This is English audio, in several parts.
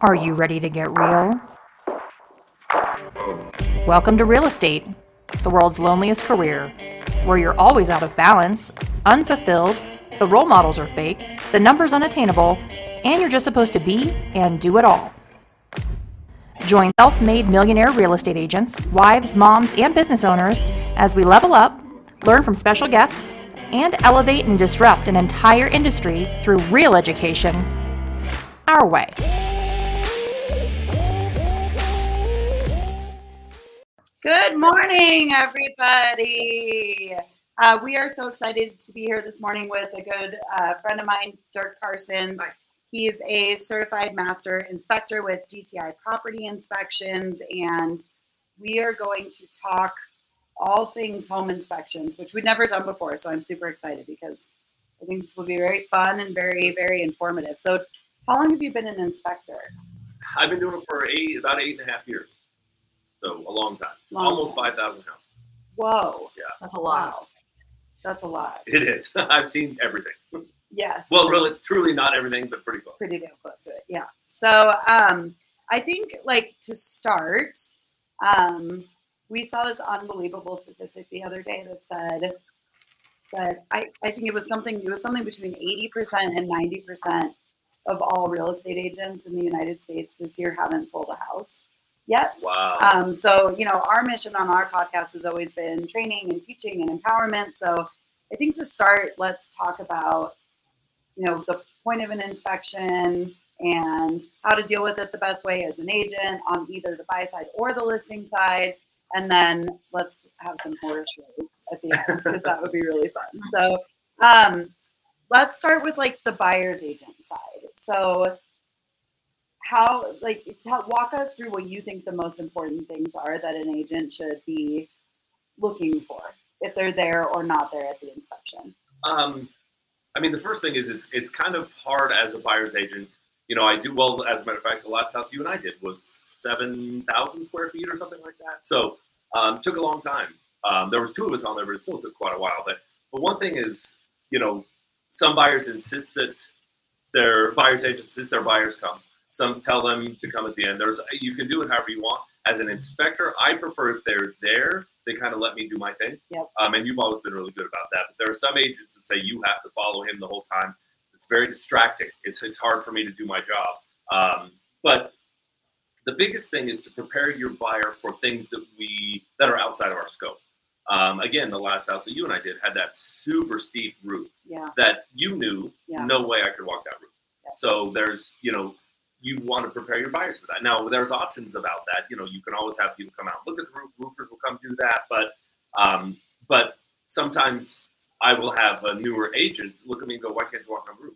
Are you ready to get real? Welcome to real estate, the world's loneliest career, where you're always out of balance, unfulfilled, the role models are fake, the numbers unattainable, and you're just supposed to be and do it all. Join self made millionaire real estate agents, wives, moms, and business owners as we level up, learn from special guests, and elevate and disrupt an entire industry through real education our way. Good morning, everybody. Uh, we are so excited to be here this morning with a good uh, friend of mine, Dirk Parsons. He's a certified master inspector with DTI Property Inspections, and we are going to talk all things home inspections, which we've never done before. So I'm super excited because I think this will be very fun and very, very informative. So, how long have you been an inspector? I've been doing it for eight, about eight and a half years. So a long time. Long almost time. 5,000 houses. Whoa, Yeah, That's a wow, that's a lot. it is. I've seen everything. Yes. Well, really, truly not everything, but pretty close. pretty damn close to it. Yeah. So um, I think like to start, um, we saw this unbelievable statistic the other day that said that I, I think it was something it was something between 80% and 90% of all real estate agents in the United States this year haven't sold a house yet. Wow. Um, so, you know, our mission on our podcast has always been training and teaching and empowerment. So, I think to start, let's talk about, you know, the point of an inspection and how to deal with it the best way as an agent on either the buy side or the listing side. And then let's have some horror stories at the end because that would be really fun. So, um, let's start with like the buyer's agent side. So, how like tell, walk us through what you think the most important things are that an agent should be looking for if they're there or not there at the inspection Um, I mean, the first thing is it's it's kind of hard as a buyer's agent. You know, I do well. As a matter of fact, the last house you and I did was seven thousand square feet or something like that. So um, took a long time. Um, there was two of us on there, but it still took quite a while. But but one thing is, you know, some buyers insist that their buyer's agents insists their buyers come. Some tell them to come at the end. There's you can do it however you want. As an inspector, I prefer if they're there, they kind of let me do my thing. Yep. Um, and you've always been really good about that. But there are some agents that say you have to follow him the whole time. It's very distracting. It's it's hard for me to do my job. Um, but the biggest thing is to prepare your buyer for things that we that are outside of our scope. Um, again, the last house that you and I did had that super steep roof yeah that you knew Yeah. no way I could walk that roof. Yeah. So there's, you know, you want to prepare your buyers for that. Now there's options about that. You know, you can always have people come out, look at the roof. Roofers will come do that, but um, but sometimes I will have a newer agent look at me and go, "Why can't you walk on the roof?"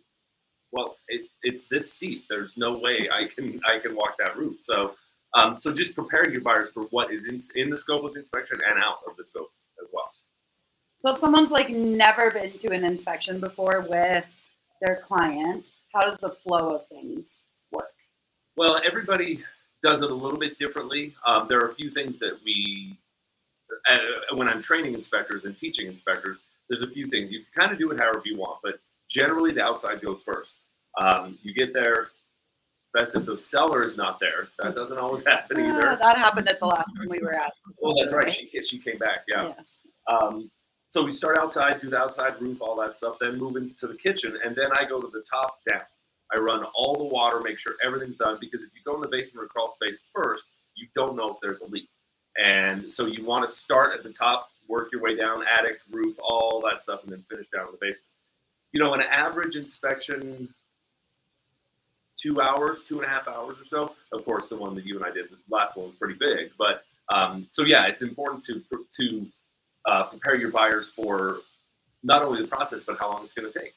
Well, it, it's this steep. There's no way I can I can walk that roof. So um, so just preparing your buyers for what is in, in the scope of the inspection and out of the scope as well. so if someone's like never been to an inspection before with their client how does the flow of things Well, everybody does it a little bit differently. Um, there are a few things that we, uh, when I'm training inspectors and teaching inspectors, there's a few things. You can kind of do it however you want, but generally the outside goes first. Um, you get there, best if the seller is not there. That doesn't always happen Ah, either. that happened at the last one we were at Well, that's right. She, she came back, yeah. yes Um, so we start outside, do the outside roof, all that stuff, then move into the kitchen, and then I go to the top down. I run all the water, make sure everything's done, because if you go in the basement or crawl space first, you don't know if there's a leak. And so you want to start at the top, work your way down, attic, roof, all that stuff, and then finish down in the basement. You know, an average inspection, two hours, two and a half hours or so. Of course, the one that you and I did, the last one was pretty big, but um, so yeah, it's important to to uh, prepare your buyers for not only the process but how long it's going to take.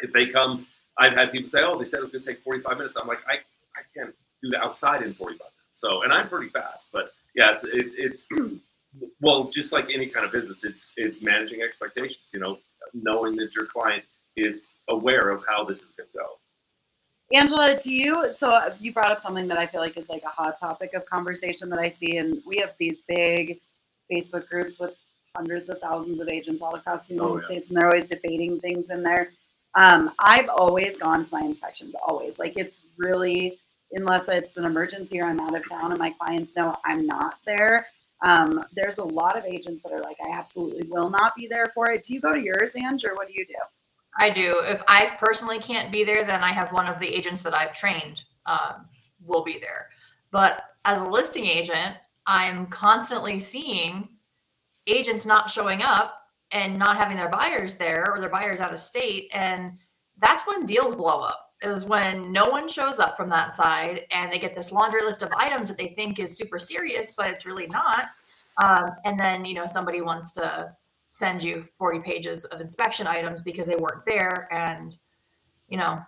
If they come, I've had people say, "Oh, they said it was going to take 45 minutes." I'm like, I, I can't do the outside in 45 minutes. So, and I'm pretty fast, but yeah, it's it, it's well, just like any kind of business, it's it's managing expectations. You know, knowing that your client is aware of how this is going to go. Angela, do you? So uh, you brought up something that I feel like is like a hot topic of conversation that I see, and we have these big Facebook groups with hundreds of thousands of agents all across the United Oh, yeah. States, and they're always debating things in there. Um, I've always gone to my inspections, always. Like it's really unless it's an emergency or I'm out of town and my clients know I'm not there. Um, there's a lot of agents that are like, I absolutely will not be there for it. Do you go to yours, Ange, or what do you do? I do. If I personally can't be there, then I have one of the agents that I've trained um, will be there. But as a listing agent, I'm constantly seeing agents not showing up and not having their buyers there or their buyers out of state. And that's when deals blow up. Is when no one shows up from that side and they get this laundry list of items that they think is super serious, but it's really not. Um, and then, you know, somebody wants to send you 40 pages of inspection items because they weren't there. And, you know,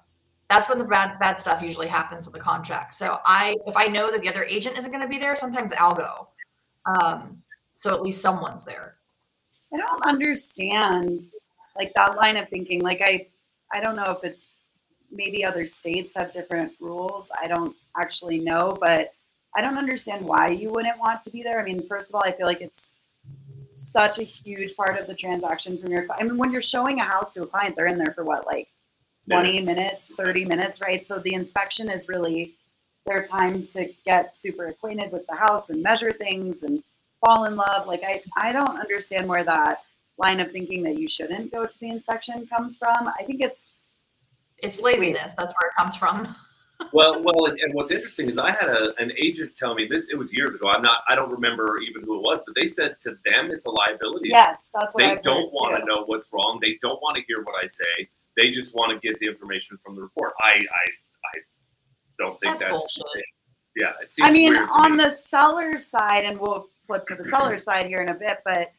that's when the bad bad stuff usually happens with the contract. So I if I know that the other agent isn't going to be there, sometimes I'll go. Um, so at least someone's there. I don't understand like that line of thinking. Like I I don't know if it's maybe other states have different rules. I don't actually know, but I don't understand why you wouldn't want to be there. I mean, first of all, I feel like it's such a huge part of the transaction from your I mean, when you're showing a house to a client, they're in there for what, like 20 minutes, minutes 30 minutes, right? So the inspection is really their time to get super acquainted with the house and measure things and fall in love. Like I, I don't understand where that line of thinking that you shouldn't go to the inspection comes from. I think it's it's laziness. That's where it comes from. well, well, and, and, what's interesting is I had a, an agent tell me this. It was years ago. I'm not. I don't remember even who it was, but they said to them it's a liability. Yes, that's what they I've don't want to know what's wrong. They don't want to hear what I say. They just want to get the information from the report. I, I, I don't think that's. that's yeah, it seems. I mean, on me. the seller's side, and we'll flip to the seller's side here in a bit, but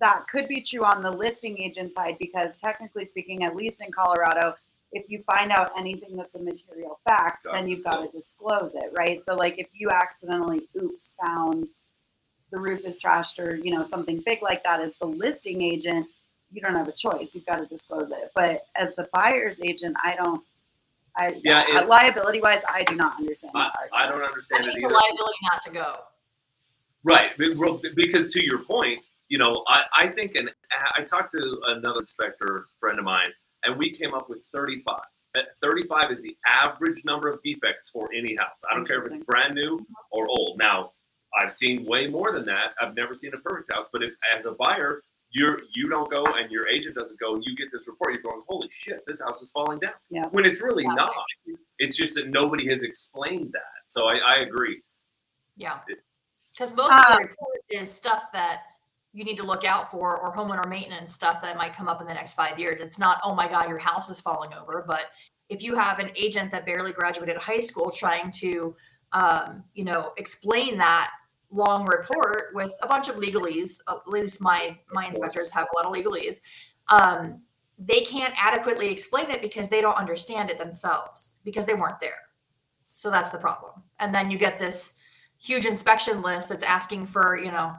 that could be true on the listing agent side because technically speaking, at least in Colorado, if you find out anything that's a material fact, got then you've got to disclose it, right? So like if you accidentally oops found the roof is trashed or you know something big like that as the listing agent, you don't have a choice. You've got to disclose it. But as the buyer's agent, I don't I yeah, it, liability wise, I do not understand. I, I don't understand I it either. liability not to go. Right, because to your point, you know, I, I think, and I talked to another inspector friend of mine, and we came up with 35. Uh, 35 is the average number of defects for any house. I don't care if it's brand new or old. Now, I've seen way more than that. I've never seen a perfect house, but if as a buyer, you're you don't go and your agent doesn't go and you get this report, you're going, holy shit, this house is falling down. Yeah. When it's really yeah. not. It's just that nobody has explained that. So I, I agree. Yeah. Because most uh, of the report is stuff that you need to look out for or homeowner maintenance stuff that might come up in the next five years. It's not, oh my God, your house is falling over. But if you have an agent that barely graduated high school trying to, um, you know, explain that long report with a bunch of legalese, at least my my inspectors have a lot of legalese. Um, they can't adequately explain it because they don't understand it themselves because they weren't there. So that's the problem. And then you get this huge inspection list that's asking for, you know,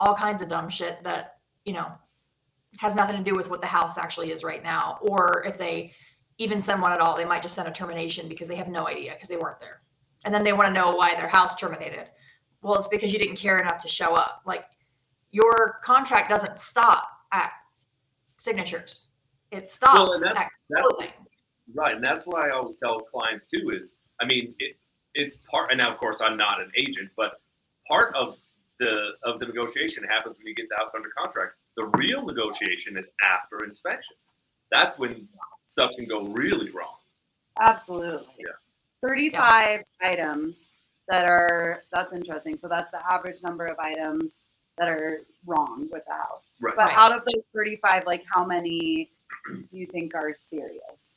all kinds of dumb shit that you know has nothing to do with what the house actually is right now or if they even send one at all they might just send a termination because they have no idea because they weren't there and then they want to know why their house terminated well it's because you didn't care enough to show up like your contract doesn't stop at signatures it stops well, that's, at closing right and that's what i always tell clients too is i mean it, it's part and now of course i'm not an agent but part of the of the negotiation happens when you get the house under contract. The real negotiation is after inspection. That's when stuff can go really wrong. Absolutely. Yeah. 35 yeah. items that are that's interesting. So that's the average number of items that are wrong with the house. Right. But out of those 35, like how many do you think are serious?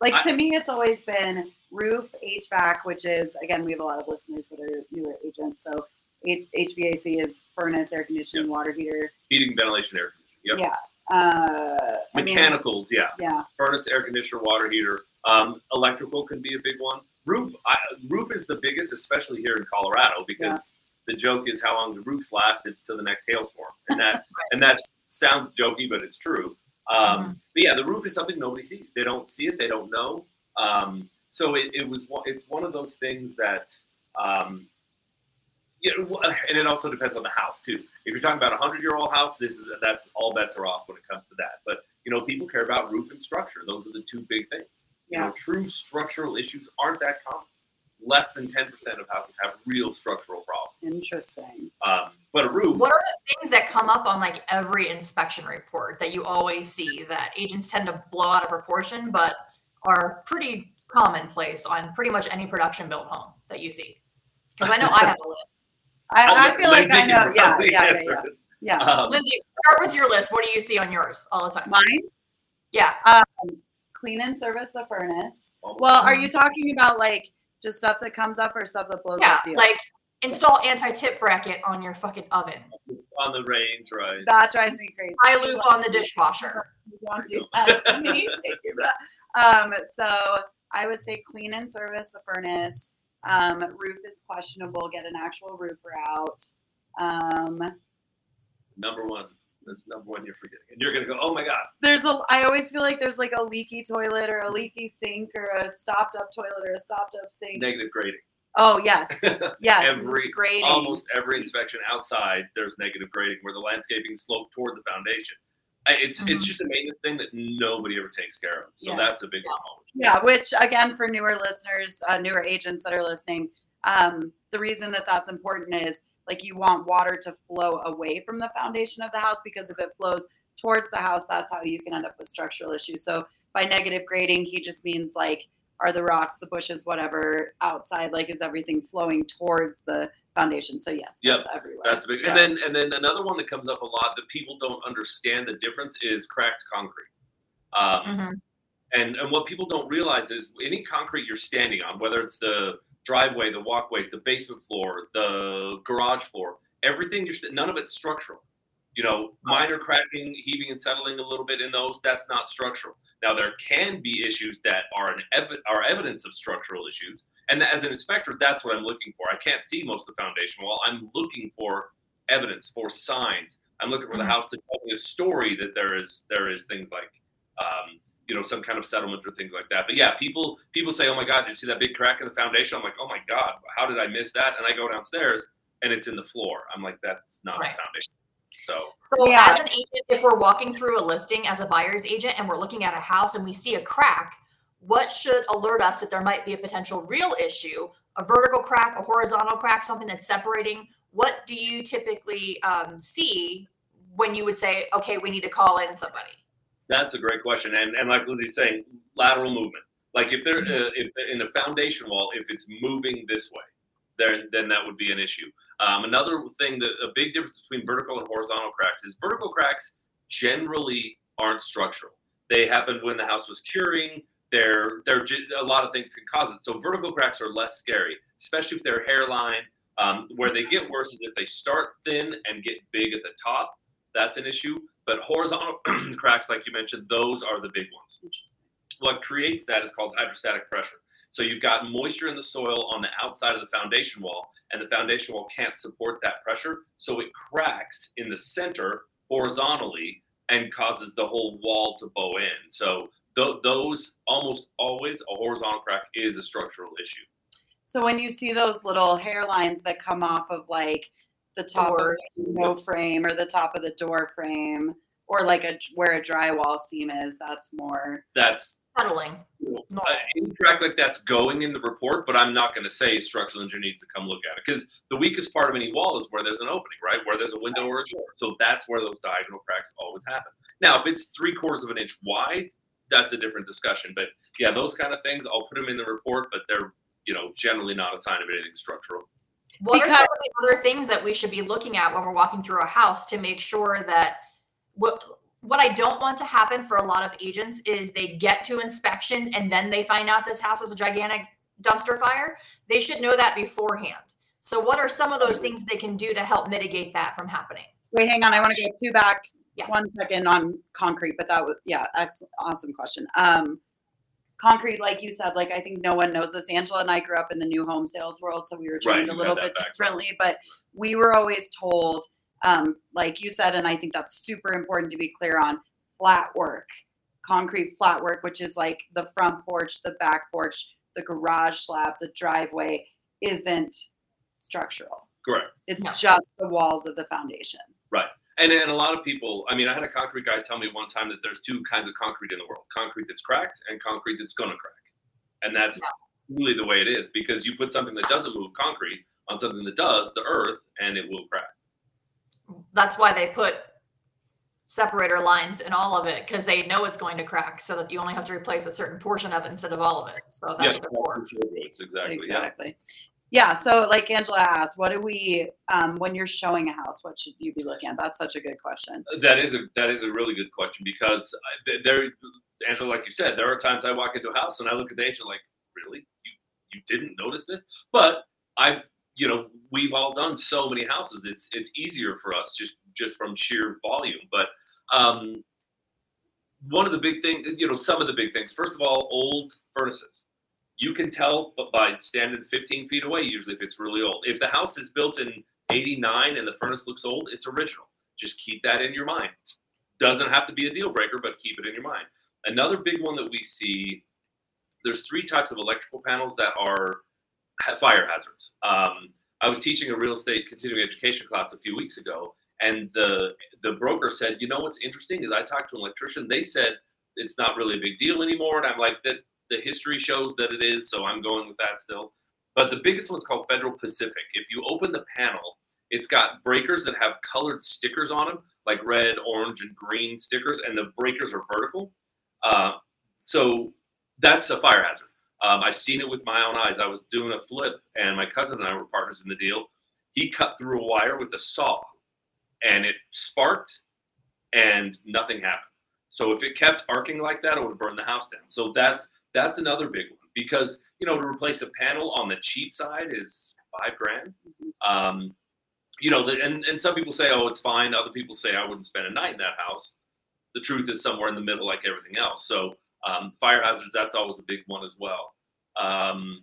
Like I, to me, it's always been roof, HVAC, which is again, we have a lot of listeners that are newer agents. So H- HVAC is furnace, air conditioning, yep. water heater, heating, ventilation, air conditioning. Yep. Yeah. Uh, Mechanicals, I mean, yeah. Yeah. Furnace, air conditioner, water heater. Um, electrical can be a big one. Roof, I, roof is the biggest, especially here in Colorado, because yeah. the joke is how long the roofs last. It's to the next hailstorm, and that right. and that sounds jokey, but it's true. Um, mm-hmm. But yeah, the roof is something nobody sees. They don't see it. They don't know. Um, so it, it was. It's one of those things that um, yeah, and it also depends on the house too. If you're talking about a hundred year old house, this is that's all bets are off when it comes to that. But you know, people care about roof and structure. Those are the two big things. Yeah. You know, true structural issues aren't that common. less than 10% of houses have real structural problems. Interesting. Um, but a roof, What are the things that come up on like every inspection report that you always see that agents tend to blow out of proportion, but are pretty commonplace on pretty much any production built home that you see? Because I know I have a list. I, I feel like I know. Yeah, yeah, yeah, yeah. yeah. Um, Lyndsie, start with your list. What do you see on yours all the time? Mine, Yeah. Clean and service the furnace. Well, are you talking about like just stuff that comes up or stuff that blows Yeah. up deals? Like install anti-tip bracket on your fucking oven. on the range, right? that drives me crazy. I loop on the dishwasher. You don't do that to me. Thank you for that. Um, so I would say clean and service the furnace. Um, roof is questionable. Get an actual roofer out. Um, Number one. That's number one you're forgetting. And you're going to go, oh my God. there's a. I always feel like there's like a leaky toilet or a leaky sink or a stopped up toilet or a stopped up sink. Negative grading. Oh yes, yes. Every- grading. Almost every inspection outside, there's negative grading where the landscaping sloped toward the foundation. It's it's Mhm. just a maintenance thing that nobody ever takes care of. So Yes. that's a big Yeah. always. Yeah, which again, for newer listeners, uh, newer agents that are listening, um, the reason that that's important is like you want water to flow away from the foundation of the house because if it flows towards the house, that's how you can end up with structural issues. So by negative grading, he just means like are the rocks, the bushes, whatever outside, like is everything flowing towards the foundation? So yes, Yep, that's everywhere. That's big. And then and then another one that comes up a lot that people don't understand the difference is cracked concrete. Um, Mhm. And and what people don't realize is any concrete you're standing on, whether it's the driveway, the walkways, the basement floor, the garage floor, everything you're none of it's structural. You know, minor cracking, heaving and settling a little bit in those, that's not structural. Now there can be issues that are an ev- are evidence of structural issues, and as an inspector, that's what I'm looking for. I can't see most of the foundation wall. I'm looking for evidence, for signs. I'm looking for the Mhm. house to tell me a story that there is there is things like um, you know some kind of settlement or things like that. But yeah, people people say, "Oh my God, did you see that big crack in the foundation?" I'm like, "Oh my God, how did I miss that?" And I go downstairs and it's in the floor. I'm like, "That's not Right. a foundation." So So Yeah. as an agent, if we're walking through a listing as a buyer's agent and we're looking at a house and we see a crack, what should alert us that there might be a potential real issue, a vertical crack, a horizontal crack, something that's separating? What do you typically um, see when you would say, okay, we need to call in somebody? That's a great question. And and like Lyndsie's saying, lateral movement. Like if they're uh, if they're in a foundation wall, if it's moving this way, then then that would be an issue. Um, another thing that a big difference between vertical and horizontal cracks is vertical cracks generally aren't structural. They happen when the house was curing. They're they're a lot of things can cause it. So vertical cracks are less scary, especially if they're hairline. Um, where they get worse is if they start thin and get big at the top. That's an issue. But horizontal cracks, like you mentioned, those are the big ones what creates that is called hydrostatic pressure. So you've got moisture in the soil on the outside of the foundation wall, and the foundation wall can't support that pressure. So it cracks in the center horizontally and causes the whole wall to bow in. So th- those almost always a horizontal crack is a structural issue. So when you see those little hairlines that come off of like the top Doors. of the window frame or the top of the door frame, or like a where a drywall seam is, that's more. That's Settling. uh, Normal. any crack like that's going in the report, but I'm not going to say structural engineer needs to come look at it because the weakest part of any wall is where there's an opening, right? Where there's a window or a door. So that's where those diagonal cracks always happen. Now, if it's three quarters of an inch wide, that's a different discussion. But yeah, those kind of things, I'll put them in the report, but they're you know generally not a sign of anything structural. What are some of the other things that we should be looking at when we're walking through a house to make sure that what what I don't want to happen for a lot of agents is they get to inspection and then they find out this house is a gigantic dumpster fire. They should know that beforehand. So what are some of those things they can do to help mitigate that from happening? Wait, hang on. I want to go two back Yeah. one second on concrete, but that was yeah, excellent, awesome question. Um, concrete, like you said, like I think no one knows this. Angela and I grew up in the new home sales world, so we were trained you a little bit background. differently. But we were always told, um, like you said, and I think that's super important to be clear on flat work, concrete flat work, which is like the front porch, the back porch, the garage slab, the driveway, isn't structural. Correct. It's No. just the walls of the foundation. And and a lot of people, I mean, I had a concrete guy tell me one time that there's two kinds of concrete in the world: concrete that's cracked and concrete that's gonna crack. And that's Yeah. truly the way it is because you put something that doesn't move, concrete, on something that does, the earth, and it will crack. That's why they put separator lines in all of it because they know it's going to crack, so that you only have to replace a certain portion of it instead of all of it. So that's yes, what that's it's for. for sure. It's exactly. Yeah. Yeah. So, like Angela asked, what do we, um, when you're showing a house, what should you be looking at? That's such a good question. That is a that is a really good question because I- there, Angela, like you said, there are times I walk into a house and I look at the agent like, really, you you didn't notice this? But I've you know we've all done so many houses. It's it's easier for us just just from sheer volume. But um, one of the big things, you know, some of the big things. First of all, old furnaces. You can tell by standing 15 feet away, usually if it's really old. If the house is built in 89 and the furnace looks old, it's original. Just keep that in your mind. Doesn't have to be a deal breaker, but keep it in your mind. Another big one that we see, there's three types of electrical panels that are fire hazards. Um, I was teaching a real estate continuing education class a few weeks ago, and the the broker said, you know what's interesting is I talked to an electrician. They said it's not really a big deal anymore, and I'm like that. The history shows that it is, so I'm going with that still. But the biggest one's called Federal Pacific. If you open the panel, it's got breakers that have colored stickers on them, like red, orange, and green stickers, and the breakers are vertical. Uh, so that's a fire hazard. Um, I've seen it with my own eyes. I was doing a flip, and my cousin and I were partners in the deal. He cut through a wire with a saw, and it sparked, and nothing happened. So if it kept arcing like that, it would burned the house down. So that's that's another big one because you know to replace a panel on the cheap side is five grand. Um, you know, the, and and some people say, oh, it's fine. Other people say I wouldn't spend a night in that house. The truth is somewhere in the middle, like everything else. So um, fire hazards, that's always a big one as well. Um,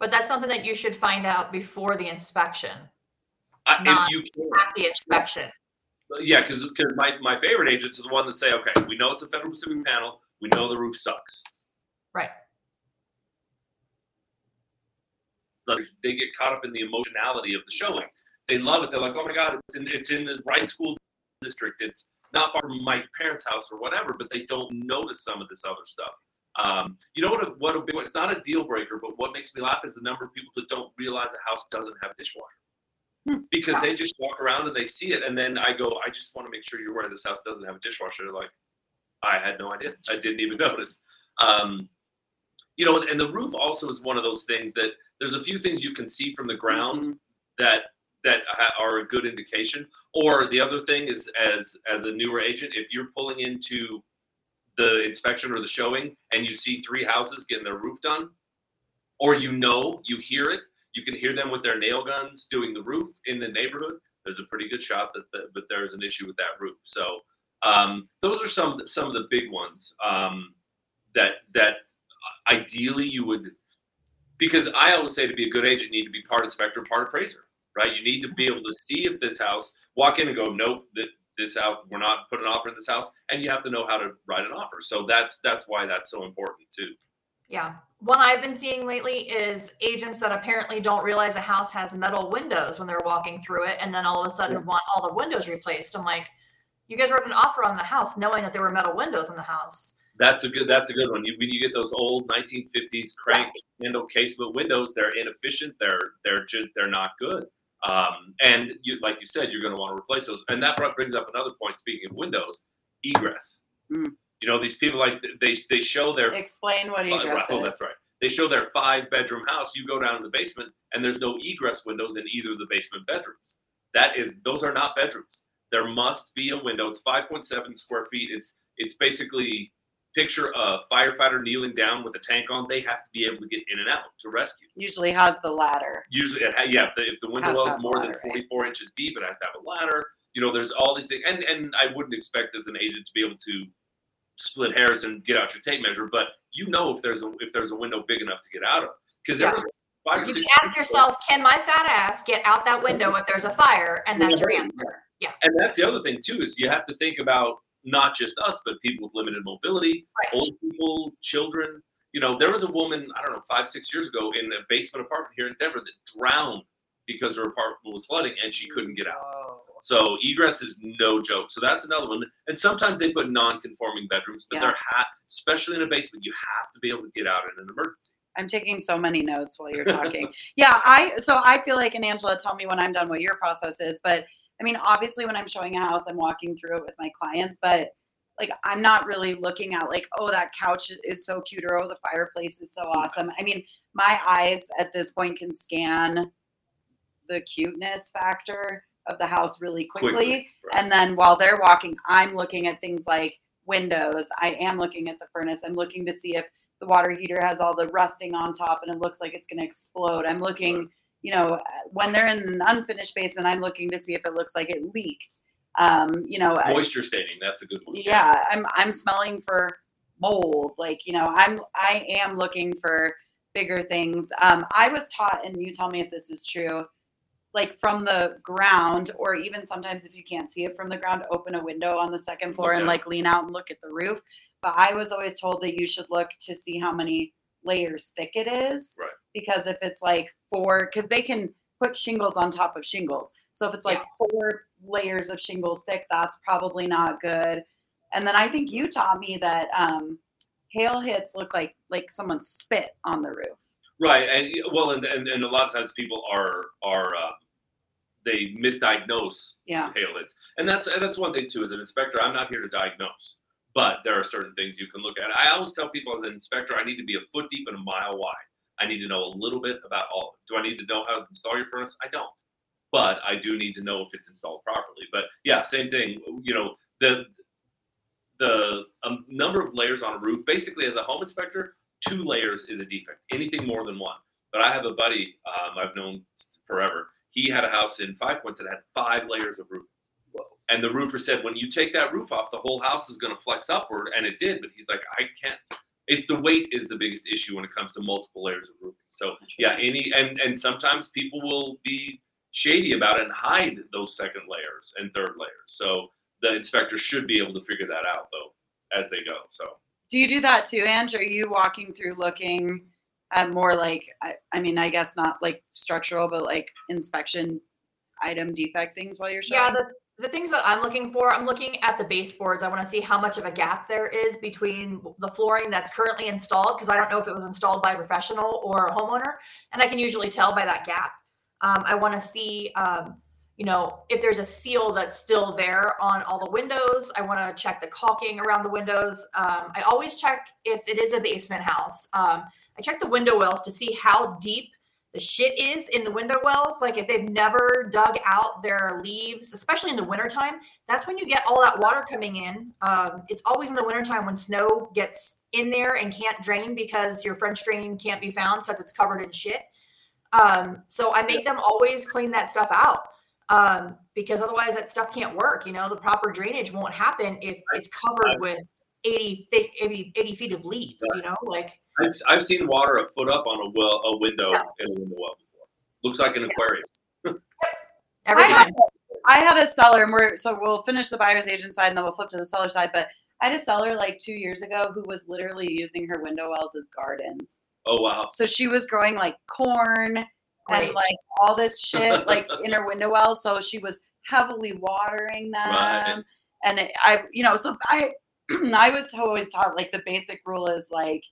But that's something that you should find out before the inspection, I, Not if you at the inspection. yeah, because my, my favorite agents are the one that say, okay, we know it's a Federal Pacific panel, we know the roof sucks. Right. Like, they get caught up in the emotionality of the showing. They love it. They're like, oh my god, it's in it's in the right school district. It's not far from my parents' house or whatever, but they don't notice some of this other stuff. Um, you know what? A, what a big one. It's not a deal breaker, but what makes me laugh is the number of people that don't realize a house doesn't have a dishwasher Hmm. because they just walk around and they see it, and then I go, I just want to make sure you're aware this house doesn't have a dishwasher. They're like, I had no idea. I didn't even notice. Um, you know, and, and the roof also is one of those things that there's a few things you can see from the ground Mhm. that that are a good indication. Or the other thing is, as as a newer agent, if you're pulling into the inspection or the showing and you see three houses getting their roof done, or you know, you hear it, you can hear them with their nail guns doing the roof in the neighborhood. There's a pretty good shot that the, that there's an issue with that roof. So um, those are some some of the big ones um, that that ideally you would because I always say to be a good agent, you need to be part inspector, part appraiser, right? You need to be able to see if this house, walk in and go, nope, that this house, we're not putting an offer in this house, and you have to know how to write an offer. So that's that's why that's so important too. Yeah. One I've been seeing lately is agents that apparently don't realize a house has metal windows when they're walking through it, and then all of a sudden want all the windows replaced. I'm like, you guys wrote an offer on the house knowing that there were metal windows in the house. That's a good. That's a good one. You, when you get those old 1950s crank handle casement windows, they're inefficient. They're they're just they're not good. Um, and you, like you said, you're going to want to replace those. And that brings up another point. Speaking of windows, egress. Mm. You know, these people like they they show their Explain what Fi- egress oh, is. that's right. They show their five bedroom house. You go down in the basement, and there's no egress windows in either of the basement bedrooms. That is, those are not bedrooms. There must be a window. It's 5.7 square feet. It's it's basically picture a firefighter kneeling down with a tank on. They have to be able to get in and out to rescue. Usually has the ladder. Usually, it ha- yeah, if the, if the window well is have a more than ladder, right? 44 inches deep, it has to have a ladder. You know, there's all these things, and and I wouldn't expect as an agent to be able to split hairs and get out your tape measure, but you know if there's a if there's a window big enough to get out of because there Yeah. was five or You can six ask yourself, can my fat ass get out that window if there's a fire? And that's your answer. Yeah. and that's the other thing too is you have to think about not just us but people with limited mobility Right. old people children you know there was a woman i don't know five six years ago in a basement apartment here in denver that drowned because her apartment was flooding and she couldn't get out so egress is no joke so that's another one and sometimes they put non-conforming bedrooms but Yeah. they're ha- especially in a basement you have to be able to get out in an emergency I'm taking so many notes while you're talking. yeah, I so I feel like and Angela, tell me when I'm done what your process is. But I mean, obviously when I'm showing a house, I'm walking through it with my clients, but like I'm not really looking at like, oh, that couch is so cute or oh the fireplace is so awesome. I mean, my eyes at this point can scan the cuteness factor of the house really quickly. Quickly, right. And then while they're walking, I'm looking at things like windows. I am looking at the furnace. I'm looking to see if the water heater has all the rusting on top and it looks like it's going to explode. I'm looking, Right. You know, when they're in an unfinished basement, I'm looking to see if it looks like it leaked. Um, you know, Moisture staining, that's a good one. yeah i'm i'm smelling for mold like you know i'm i am looking for bigger things um i was taught and you tell me if this is true like from the ground or even sometimes if you can't see it from the ground open a window on the second floor and like lean out and look at the roof but i was always told that you should look to see how many layers thick it is Right. Because if it's like four because they can put shingles on top of shingles so if it's like four layers of shingles thick that's probably not good and then i think you taught me that um hail hits look like like someone spit on the roof Right, and well, and, and, and a lot of times people are are uh, they misdiagnose yeah hail hits, and that's and that's one thing too. As an inspector, I'm not here to diagnose, but there are certain things you can look at. I always tell people as an inspector, I need to be a foot deep and a mile wide. I need to know a little bit about all. Do I need to know how to install your furnace? I don't, but I do need to know if it's installed properly. But yeah, same thing. You know the the um, number of layers on a roof. Basically, as a home inspector, two layers is a defect. Anything more than one. But I have a buddy um, I've known forever. He had a house in Five Points that had five layers of roof. And the roofer said, when you take that roof off, the whole house is going to flex upward, and it did. But he's like, I can't. It's the weight is the biggest issue when it comes to multiple layers of roofing. So yeah, any and and sometimes people will be shady about it and hide those second layers and third layers. So the inspector should be able to figure that out though as they go. So do you do that too ange are you walking through looking at more like i, I mean i guess not like structural but like inspection item defect things while you're showing Yeah, the, the things that I'm looking for, I'm looking at the baseboards. I want to see how much of a gap there is between the flooring that's currently installed because I don't know if it was installed by a professional or a homeowner, and I can usually tell by that gap. Um, I want to see, um, you know, if there's a seal that's still there on all the windows. I want to check the caulking around the windows. Um, I always check if it is a basement house. Um, I check the window wells to see how deep the shit is in the window wells. Like if they've never dug out their leaves, especially in the wintertime, that's when you get all that water coming in. Um, it's always in the wintertime when snow gets in there and can't drain because your French drain can't be found because it's covered in shit. Um, so I make them always clean that stuff out um, because otherwise that stuff can't work. You know, the proper drainage won't happen if it's covered with 80, thick, 80, 80 feet of leaves, you know, like I've, I've seen water a foot up on a well a window Yeah. in a window well before. Looks like an aquarium. every I time. had, I had a seller, and we're so we'll finish the buyer's agent side, and then we'll flip to the seller side. But I had a seller like two years ago who was literally using her window wells as gardens. Oh wow. So she was growing like corn and like all this shit like in her window wells. So she was heavily watering them, Right. and it, I, you know, so I, I was always taught like the basic rule is like.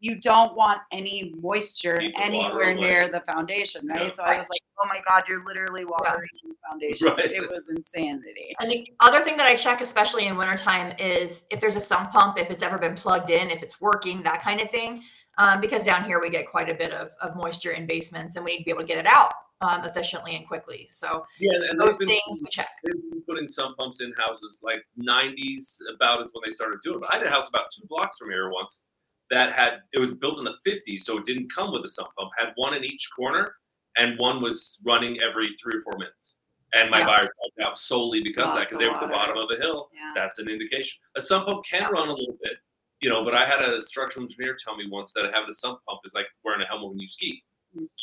You don't want any moisture Keep water anywhere away. near the foundation, right? Yeah. So I was like, "Oh my god, you're literally watering the foundation." Right. It was insanity. And the other thing that I check, especially in wintertime, is if there's a sump pump, if it's ever been plugged in, if it's working, that kind of thing. Um, because down here we get quite a bit of, of moisture in basements and we need to be able to get it out um, efficiently and quickly. So Yeah, and those things we check. they've putting sump pumps in houses like 90s about is when they started doing it. But I had a house about two blocks from here once that had it was built in the 50s, so it didn't come with a sump pump. Had one in each corner, and one was running every three or four minutes. And my Yeah. buyers backed out solely because of that, because they were at the bottom of a hill. Yeah. That's an indication. A sump pump can Yeah. run a little bit, you know. But I had a structural engineer tell me once that having a sump pump is like wearing a helmet when you ski.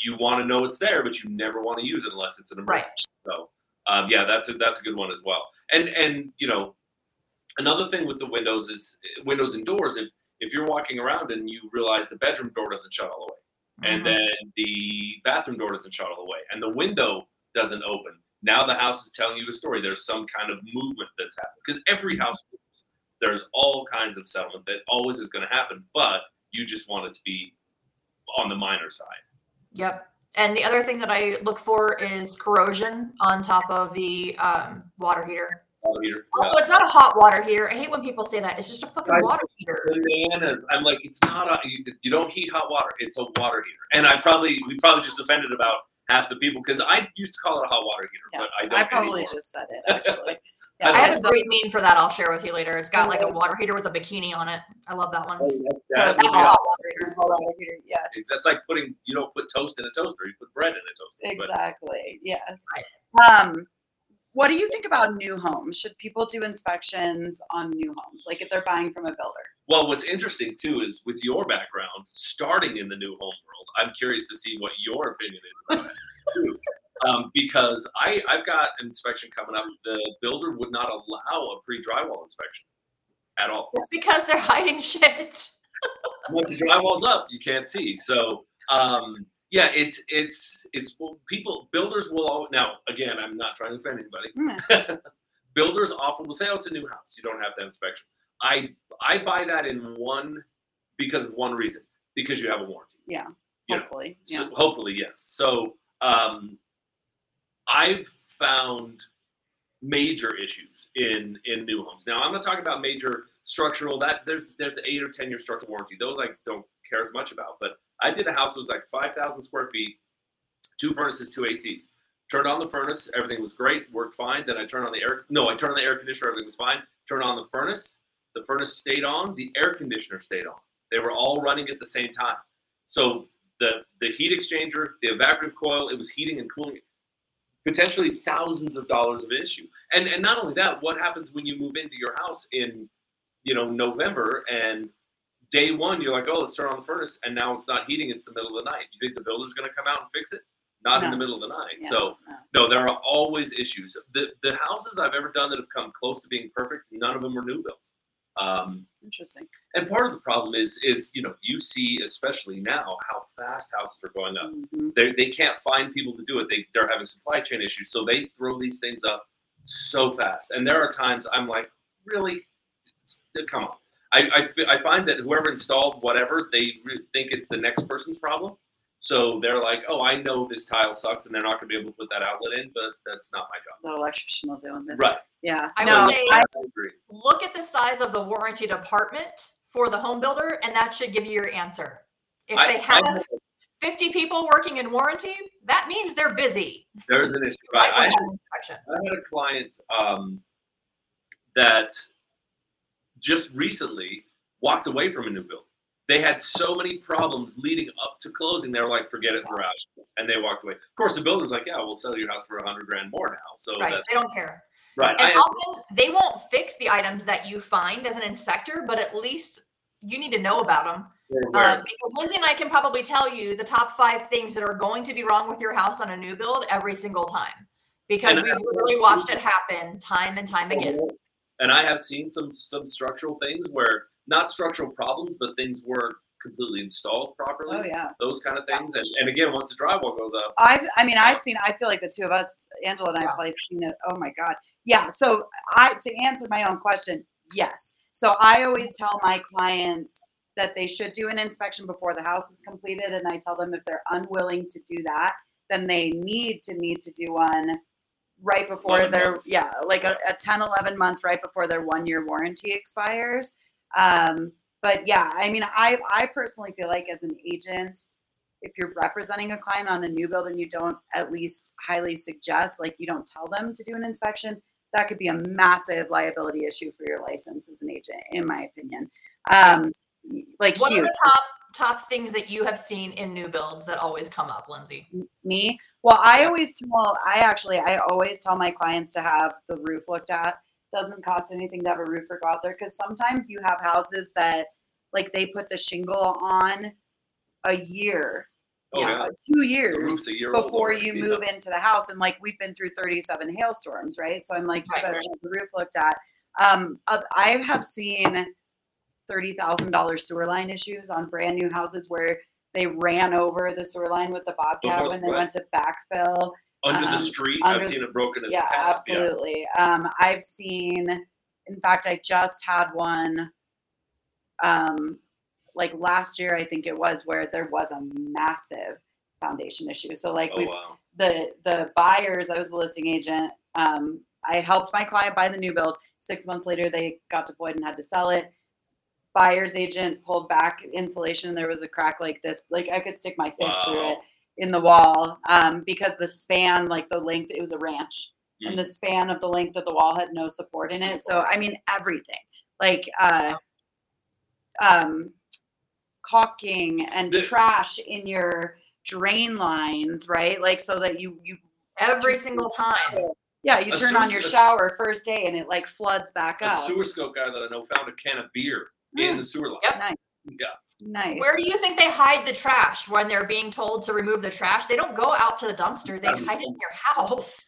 You want to know it's there, but you never want to use it unless it's an emergency. Right. So, um, yeah, that's a that's a good one as well. And and you know, another thing with the windows is windows and doors. If if you're walking around and you realize the bedroom door doesn't shut all the way, and Mhm. then the bathroom door doesn't shut all the way, and the window doesn't open. Now the house is telling you a story. There's some kind of movement that's happening because every house moves. There's all kinds of settlement that always is going to happen, but you just want it to be on the minor side. Yep. And the other thing that I look for is corrosion on top of the um, water heater. Water heater. Also, it's not a hot water heater. I hate when people say that. It's just a fucking Right. water heater. bananas. I'm like, it's not a. You, you don't heat hot water. It's a water heater. And I probably we probably just offended about half the people because I used to call it a hot water heater, Yeah, but I don't I probably anymore. just said it actually. I I have a great meme for that. I'll share with you later. It's got like a water heater with a bikini on it. I love that one. Oh, that's, That's That's a yeah. water heater. Hold on, Peter, Yes, It's- That's like putting you don't put toast in a toaster. You put bread in a toaster. But exactly. Yes. Right. Um, what do you think about new homes? Should people do inspections on new homes, like if they're buying from a builder? Well, what's interesting too is with your background, starting in the new home world, I'm curious to see what your opinion is. On that, too. Um, because I, I've got an inspection coming up. The builder would not allow a pre-drywall inspection at all. Just because they're hiding shit. Once the drywall's up, you can't see. So, um, yeah, it's it's it's well, people builders will all now. Again, I'm not trying to offend anybody. Hmm. builders often will say, "Oh, it's a new house. You don't have to have inspection." I I buy that in one because of one reason because you have a warranty. Yeah. You Hopefully. Yeah. so hopefully, yes. So um, I've found major issues in in new homes. Now I'm not talking about major structural. That there's there's an eight or ten year structural warranty. Those I don't care as much about. But I did a house that was like five thousand square feet, two furnaces, two ACs. Turned on the furnace, everything was great, worked fine. Then I turned on the air. No, I turned on the air conditioner, everything was fine. Turned on the furnace, the furnace stayed on, the air conditioner stayed on. They were all running at the same time. So the the heat exchanger, the evaporative coil, it was heating and cooling. Potentially thousands of dollars of issue. And and not only that, what happens when you move into your house in you know November and day one you're like, oh, let's turn on the furnace, and now it's not heating, it's the middle of the night. You think the builder's gonna come out and fix it? Not in the middle of the night. Yeah, So no. no, there are always issues. The the houses I've ever done that have come close to being perfect, none of them were new builds. Um, Interesting. and part of the problem is is you know you see especially now how fast houses are going up. Mhm. They they can't find people to do it. They they're having supply chain issues, so they throw these things up so fast. And there are times I'm like, really, come on. I, I, I find that whoever installed whatever, they re- think it's the next person's problem. So they're like, oh, I know this tile sucks, and they're not going to be able to put that outlet in, but that's not my job. The electrician will do it. Right. Yeah. I no, would say- I, I agree. Look at the size of the warranty department for the home builder, and that should give you your answer. If I- they I- have 50 people working in warranty, that means they're busy. there's an issue. Right, I, I, with inspection. I had a client um, that just recently walked away from a new build. They had so many problems leading up to closing. They were like, "Forget it, we're out," and they walked away. Of course, the builder's like, "Yeah, we'll sell your house for a hundred grand more now." So Right. They don't care. right. And I, often they won't fix the items that you find as an inspector, but at least you need to know about them. Um, because Lyndsie and I can probably tell you the top five things that are going to be wrong with your house on a new build every single time. Because And we've literally watched it happen time and time again. and I have seen some some structural things where not structural problems, but things weren't completely installed properly. oh yeah. Those kind of things. And, and again, once the drywall goes up, I've, I mean, I've seen. I feel like the two of us, Angela and I, have Yeah. probably seen it. Oh my god, yeah. So I, to answer my own question, yes. So I always tell my clients that they should do an inspection before the house is completed, and I tell them if they're unwilling to do that, then they need to need to do one right before their months. yeah, like a, a 10, 11 months right before their one year warranty expires. Um, but yeah, I mean, I I personally feel like as an agent, if you're representing a client on a new build and you don't at least highly suggest, like you don't tell them to do an inspection, that could be a massive liability issue for your license as an agent, in my opinion. Um, like What are the top top things that you have seen in new builds that always come up, Lyndsie? me well i always tell i actually i always tell my clients to have the roof looked at doesn't cost anything to have a roofer go out there because sometimes you have houses that like they put the shingle on a year oh Yeah. yeah, two years year before already. you Yeah. move into the house and like we've been through 37 hailstorms right so i'm like you better have the roof looked at um uh, i have seen $30000 sewer line issues on brand new houses where they ran over the sewer line with the bobcat when they right. went to backfill under um, the street. under- I've seen it broken at yeah the tap. absolutely um i've seen in fact i just had one um like last year, I think it was where there was a massive foundation issue. So like Oh we wow. the the buyers, I was the listing agent. Um, I helped my client buy the new build. Six months later, they got deployed and had to sell it. Buyer's agent pulled back insulation, and there was a crack like this. Like I could stick my fist through it Wow. In the wall um, because the span, like the length, it was a ranch, and Mm. the span of the length of the wall had no support in it. So I mean, everything like uh, um, caulking and The- trash in your drain lines, right? Like so that you you Every single time. yeah you A turn on your shower first day and it like floods back A up. sewer scope guy that I know found a can of beer in the sewer line. Yep. Nice. Yeah. Nice. Where do you think they hide the trash when they're being told to remove the trash? They don't go out to the dumpster. They That makes hide it in your house.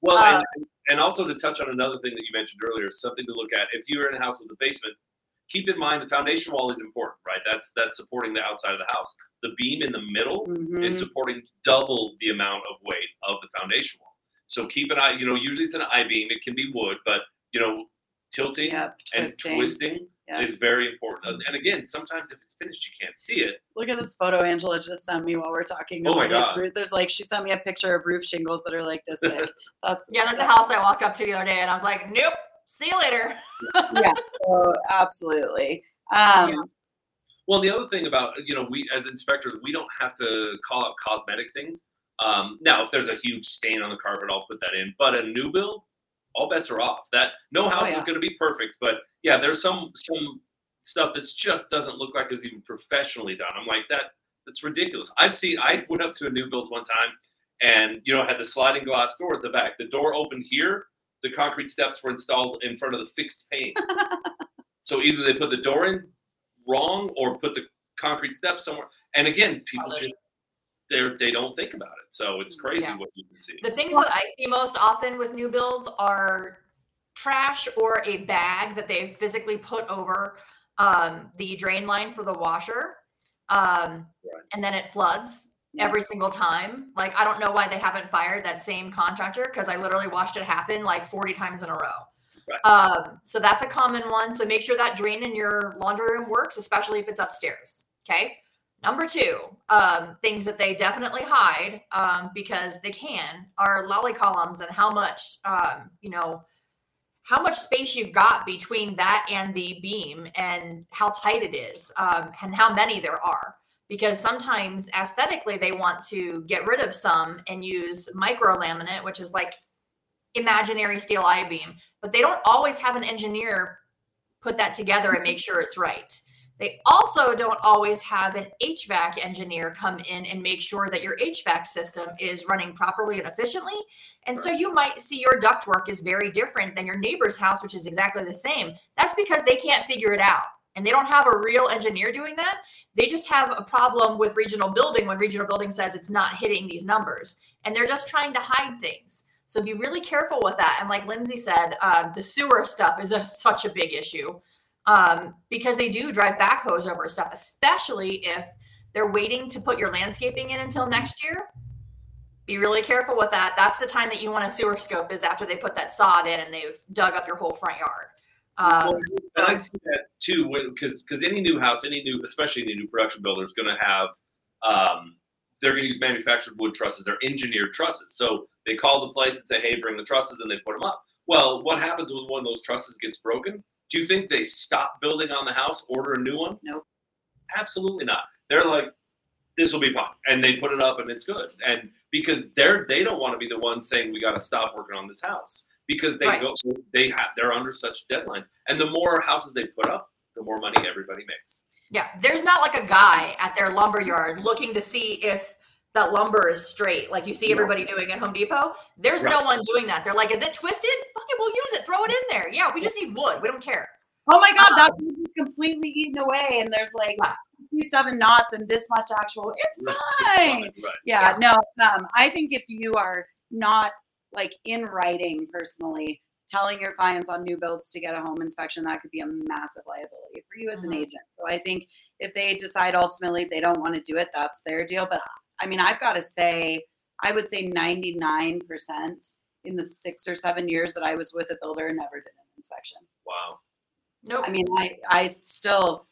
Well, Uh, and, and also to touch on another thing that you mentioned earlier, something to look at. If you're in a house with a basement, keep in mind the foundation wall is important, right? That's that's supporting the outside of the house. The beam in the middle Mhm. is supporting double the amount of weight of the foundation wall. So keep an eye. You know, usually it's an I beam. It can be wood, but you know, tilting Yep, and twisting. Twisting Yeah. is very important. And again, sometimes if it's finished, you can't see it. Look at this photo Angela just sent me while we're talking Oh my this God. roof. There's like she sent me a picture of roof shingles that are like this thick. That's Yeah, that's a house I walked up to the other day and I was like, nope, see you later. yeah, so absolutely. Um, Yeah. Well, the other thing about you know we as inspectors we don't have to call out cosmetic things. Um, now, if there's a huge stain on the carpet, I'll put that in. But a new build, all bets are off. That no oh, house Oh, yeah. is going to be perfect, but yeah, there's some some stuff that's just doesn't look like it was even professionally done. I'm like that. That's ridiculous. I've seen. I went up to a new build one time, and you know had the sliding glass door at the back. The door opened here. The concrete steps were installed in front of the fixed pane. so either they put the door in wrong or put the concrete steps somewhere. And again, people just they they don't think about it. So it's crazy Yeah. what you can see. The things that I see most often with new builds are trash or a bag that they've physically put over um, the drain line for the washer. Um, Right. And then it floods every single time. Like, I don't know why they haven't fired that same contractor because I literally watched it happen like 40 times in a row. Right. Um, so that's a common one. So make sure that drain in your laundry room works, especially if it's upstairs. Okay. Number two, um, things that they definitely hide um, because they can are lolly columns and how much, um, you know, how much space you've got between that and the beam and how tight it is um, and how many there are. Because sometimes aesthetically they want to get rid of some and use micro laminate, which is like imaginary steel I beam, but they don't always have an engineer put that together and make sure it's right. They also don't always have an HVAC engineer come in and make sure that your HVAC system is running properly and efficiently. And so you might see your ductwork is very different than your neighbor's house, which is exactly the same. That's because they can't figure it out. And they don't have a real engineer doing that. They just have a problem with regional building when regional building says it's not hitting these numbers. And they're just trying to hide things. So be really careful with that. And like Lyndsie said, um, the sewer stuff is a, such a big issue um, because they do drive backhoes over stuff, especially if they're waiting to put your landscaping in until next year. Be really careful with that. That's the time that you want a sewer scope is after they put that sod in and they've dug up your whole front yard. Um, Well, and I see that too, because because any new house, any new, especially any new production builder is going to have, um, they're going to use manufactured wood trusses. They're engineered trusses. So they call the place and say, "Hey, bring the trusses," and they put them up. Well, what happens when one of those trusses gets broken? Do you think they stop building on the house, order a new one? Nope. Absolutely not. They're like, "This will be fine," and they put it up, and it's good. And because they're they don't want to be the ones saying we got to stop working on this house because they Right. go they have they're under such deadlines and the more houses they put up the more money everybody makes Yeah, there's not like a guy at their lumber yard looking to see if that lumber is straight, like you see No. everybody doing at Home Depot. There's no one doing that. They're like, "Is it twisted? Fucking, we'll use it. Throw it in there. Yeah, we just need wood. We don't care." Oh my god, that's completely eaten away, and there's like Yeah. seven knots and this much actual. It's Right. fine. It's fine, right Yeah, no. Um, I think if you are not like in writing personally telling your clients on new builds to get a home inspection, that could be a massive liability for you as an Mhm. agent. So I think if they decide ultimately they don't want to do it, that's their deal. But I mean, I've got to say, I would say 99% in the six or seven years that I was with a builder never did an inspection. wow Nope. I mean, I, I still,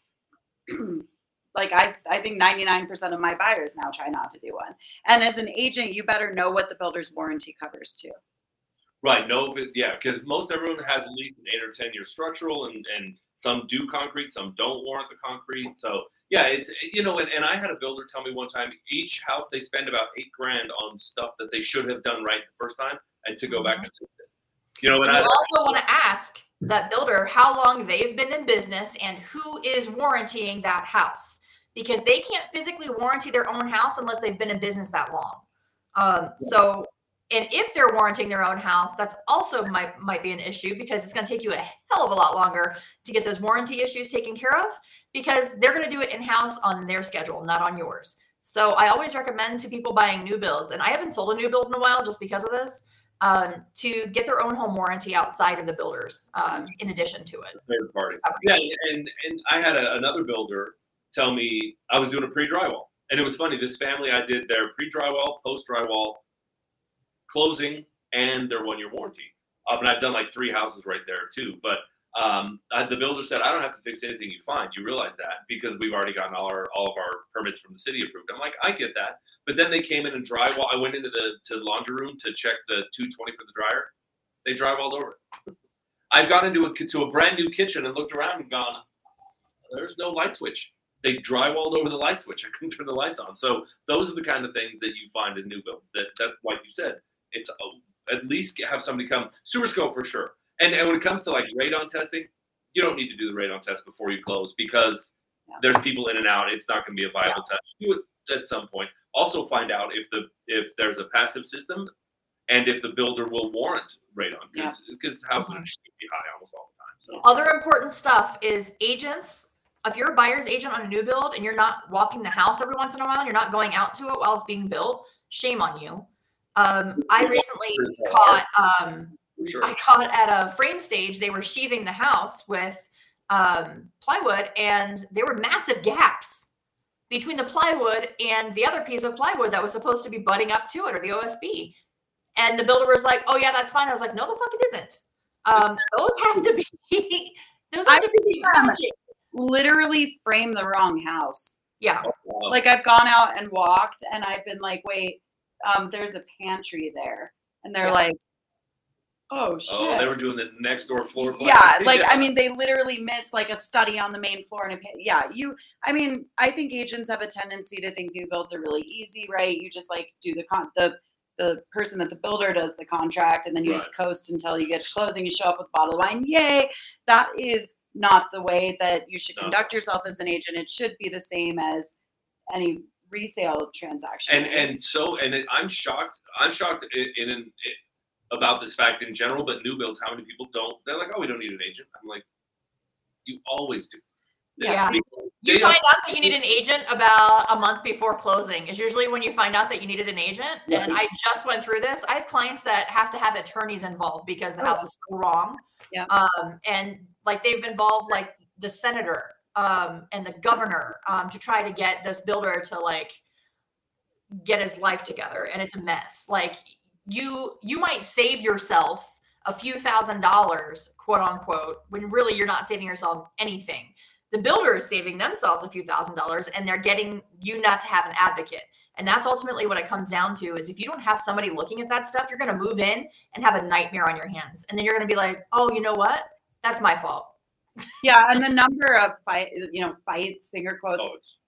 like I, I think 99% of my buyers now try not to do one. And as an agent, you better know what the builder's warranty covers too. Right. No, but yeah, because most everyone has at least an eight or ten year structural, and and some do concrete, some don't warrant the concrete. So yeah, it's you know, and, and I had a builder tell me one time each house they spend about eight grand on stuff that they should have done right the first time, and to go back and fix it. You know, and And I also want to ask that builder how long they've been in business and who is warrantying that house because they can't physically warranty their own house unless they've been in business that long. Um, So, and if they're warranting their own house, that's also might might be an issue because it's going to take you a hell of a lot longer to get those warranty issues taken care of because they're going to do it in house on their schedule, not on yours. So I always recommend to people buying new builds, and I haven't sold a new build in a while just because of this um, to get their own home warranty outside of the builders um, in addition to it. third party. Yeah, and and I had a, another builder tell me I was doing a pre drywall, and it was funny. This family, I did their pre drywall, post drywall, closing, and their one year warranty. Um, and I've done like three houses right there too. But um, the builder said I don't have to fix anything you find. You realize that because we've already gotten all our all of our permits from the city approved. I'm like, I get that. But then they came in and drywall. I went into the to the laundry room to check the 220 for the dryer. They drywalled over it. I've gone into a to a brand new kitchen and looked around and gone, there's no light switch. They drywalled over the light switch. I couldn't turn the lights on. So those are the kind of things that you find in new builds. That that's like you said. It's a, at least have somebody come sewer scope for sure. And and when it comes to like radon testing, you don't need to do the radon test before you close because Yeah. there's people in and out. It's not going to be a viable test. Do it at some point. Also find out if the if there's a passive system and if the builder will warrant radon because because houses Mhm. are be high almost all the time. So Other important stuff is agents. If you're a buyer's agent on a new build and you're not walking the house every once in a while, you're not going out to it while it's being built, shame on you. Um, I recently caught um, sure. I caught at a frame stage, they were sheathing the house with um, plywood, and there were massive gaps between the plywood and the other piece of plywood that was supposed to be butting up to it or the OSB. And the builder was like, "Oh yeah, that's fine." I was like, "No, the fuck it isn't. Um, those have to be. those have I've to be seen them. Literally frame the wrong house. Yeah, Like I've gone out and walked and I've been like, wait, um, there's a pantry there. And they're Yeah. like, oh shit. Oh, they were doing the next door floor plan. yeah, like I mean, they literally missed like a study on the main floor and a yeah. You, I mean, I think agents have a tendency to think new builds are really easy, right? You just like do the con the the person that the builder does the contract, and then you just coast until you get to closing. You show up with a bottle of wine, yay! That is not the way that you should No. conduct yourself as an agent. It should be the same as any resale transaction. and right? and so and it, I'm shocked. I'm shocked in, in, in about this fact in general, but new builds, how many people don't? They're like, oh, we don't need an agent. I'm like, you always do. Yeah. Because you find out that you need an agent about a month before closing. Is usually when you find out that you needed an agent. And I just went through this. I have clients that have to have attorneys involved because the house is so wrong. Yeah. Um, and like they've involved like the senator um, and the governor um, to try to get this builder to like get his life together, and it's a mess. Like you, you might save yourself a few thousand dollars, quote unquote, when really you're not saving yourself anything. The builder is saving themselves a few thousand dollars and they're getting you not to have an advocate. And that's ultimately what it comes down to is if you don't have somebody looking at that stuff you're going to move in and have a nightmare on your hands. And then you're going to be like oh you know what? That's my fault. Yeah, and the number of fight, you know, fights, finger quotes, Oh, it's,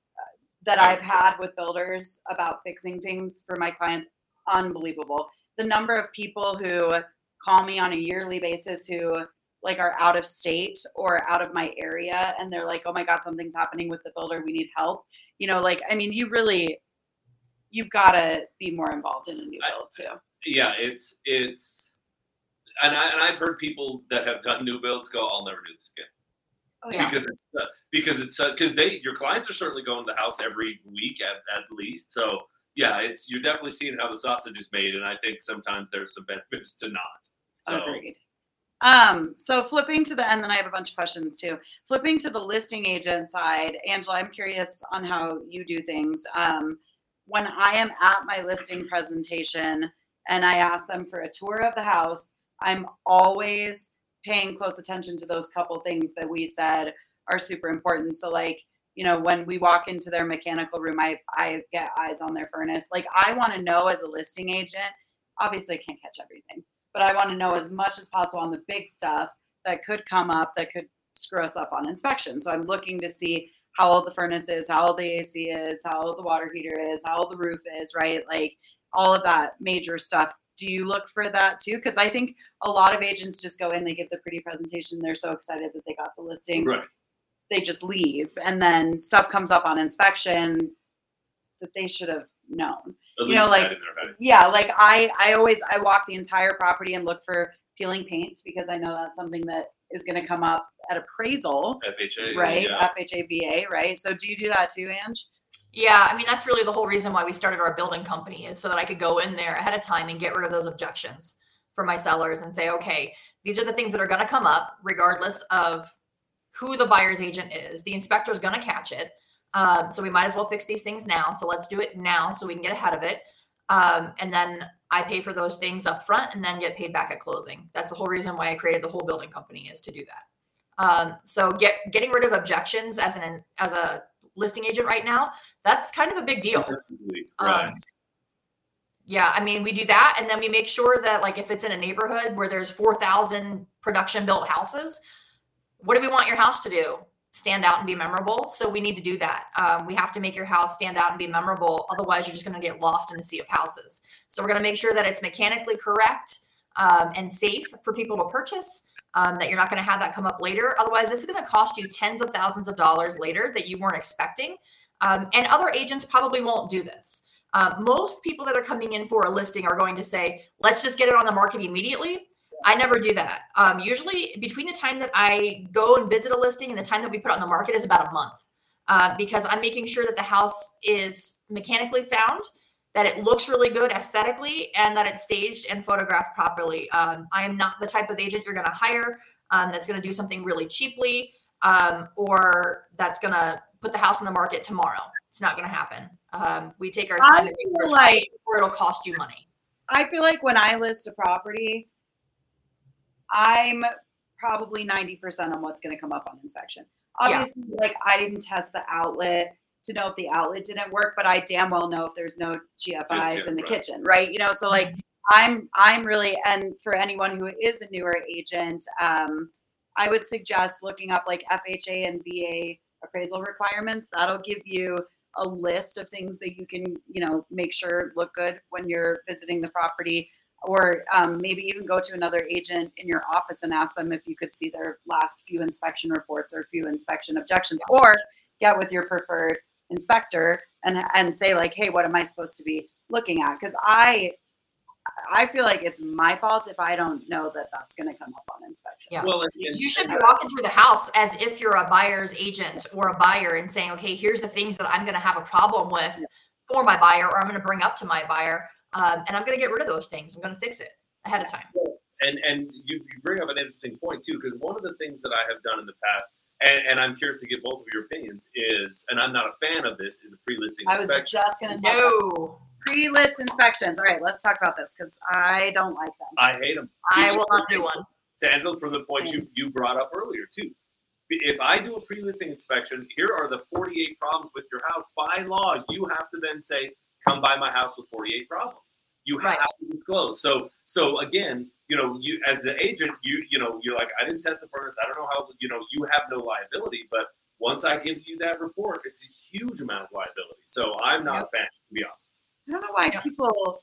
that I've had with builders about fixing things for my clients, unbelievable. The number of people who call me on a yearly basis who like are out of state or out of my area and they're like, "Oh my god, something's happening with the builder. We need help." You know, like I mean, you really you've got to be more involved in a new build too. yeah, it's it's, and I and I've heard people that have done new builds go, I'll never do this again. Oh Yeah. because it's uh, because it's because they your clients are certainly going to the house every week at, at least. So yeah, it's you're definitely seeing how the sausage is made, and I think sometimes there's some benefits to not. So Agreed. Um, so flipping to the and then I have a bunch of questions too. Flipping to the listing agent side, Angela, I'm curious on how you do things. Um, when I am at my listing presentation and I ask them for a tour of the house, I'm always paying close attention to those couple things that we said are super important. So like you know, when we walk into their mechanical room, I, I get eyes on their furnace. Like I want to know as a listing agent, obviously I can't catch everything, but I want to know as much as possible on the big stuff that could come up that could screw us up on inspection. So I'm looking to see how old the furnace is, how old the AC is, how old the water heater is, how old the roof is, right? Like all of that major stuff. Do you look for that too? Because I think a lot of agents just go in, they give the pretty presentation, they're so excited that they got the listing, Right. They just leave, and then stuff comes up on inspection that they should have known. At You know, like- that in their head. Yeah, like I, I always I walk the entire property and look for peeling paint because I know that's something that is going to come up at appraisal, FHA. right? Yeah. FHA, VA, right? So do you do that too, Ange? Yeah, I mean that's really the whole reason why we started our building company is so that I could go in there ahead of time and get rid of those objections for my sellers and say, okay, these are the things that are going to come up regardless of who the buyer's agent is. The inspector is going to catch it, um, so we might as well fix these things now. So let's do it now so we can get ahead of it, um, and then I pay for those things up front and then get paid back at closing. That's the whole reason why I created the whole building company is to do that. Um, so get getting rid of objections as an as a listing agent right now that's kind of a big deal. Um, Right. yeah, I mean, we do that, and then we make sure that, like, if it's in a neighborhood where there's four thousand production built houses, what do we want your house to do? Stand out and be memorable. So we need to do that. Um, we have to make your house stand out and be memorable. Otherwise, you're just going to get lost in the sea of houses. So we're going to make sure that it's mechanically correct um, and safe for people to purchase. Um, that you're not going to have that come up later. Otherwise, this is going to cost you tens of thousands of dollars later that you weren't expecting. Um, and other agents probably won't do this. Uh, most people that are coming in for a listing are going to say, let's just get it on the market immediately. I never do that. Um, usually, between the time that I go and visit a listing and the time that we put it on the market is about a month uh, because I'm making sure that the house is mechanically sound, that it looks really good aesthetically, and that it's staged and photographed properly. Um, I am not the type of agent you're going to hire um, that's going to do something really cheaply um, or that's going to put the house on the market tomorrow. It's not going to happen. Um, we take our time sure feel like- or it'll cost you money. I feel like when I list a property, I'm probably 90% on what's going to come up on inspection. Yeah. Obviously, like I didn't test the outlet to know if the outlet didn't work, but I damn well know if there's no GFIs yeah, in the right. kitchen, right? You know, so like I'm I'm really and for anyone who is a newer agent, um, I would suggest looking up like FHA and VA appraisal requirements. That'll give you a list of things that you can, you know, make sure look good when you're visiting the property or um, maybe even go to another agent in your office and ask them if you could see their last few inspection reports or few inspection objections or get with your preferred inspector and and say like hey what am i supposed to be looking at because i i feel like it's my fault if i don't know that that's going to come up on inspection Yeah. Well, and, and, You should be walking through the house as if you're a buyer's agent or a buyer and saying, okay, here's the things that I'm going to have a problem with for my buyer or I'm going to bring up to my buyer. Um, and I'm going to get rid of those things. I'm going to fix it ahead of time. and and you, you bring up an interesting point too, because one of the things that I have done in the past, and, and I'm curious to get both of your opinions, is, and I'm not a fan of this, is a pre-listing inspection. i was just going to talk about No, pre-list inspections all right let's talk about this because i don't like them I hate them. I will not do one. To Angela, from the point you, you brought up earlier too. If I do a pre-listing inspection, here are the 48 problems with your house. By law, you have to then say, "Come by my house with 48 problems." You have Right. to disclose. So, so again, you know, you as the agent, you you know, you're like, I didn't test the furnace. I don't know how. You know, you have no liability. But once I give you that report, it's a huge amount of liability. So I'm not a fan, to be honest. i don't know why Yeah. people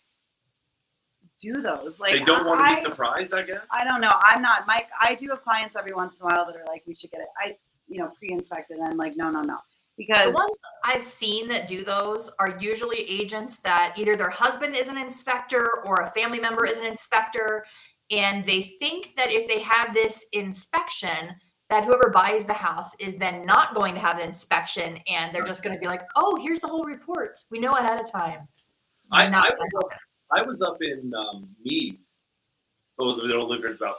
do those like they don't want to be surprised, I guess. I don't know. I'm not Mike. I do have clients every once in a while that are like, we should get it. I, you know, pre-inspected. And I'm like, no, no, no, The ones I've seen that do those are usually agents that either their husband is an inspector or a family member is an inspector. And they think that if they have this inspection, that whoever buys the house is then not going to have an inspection and they're just going to be like, oh, here's the whole report. We know ahead of time. I, Not I, was up, I was up in um, Mead. Those of you that don't live here, it's about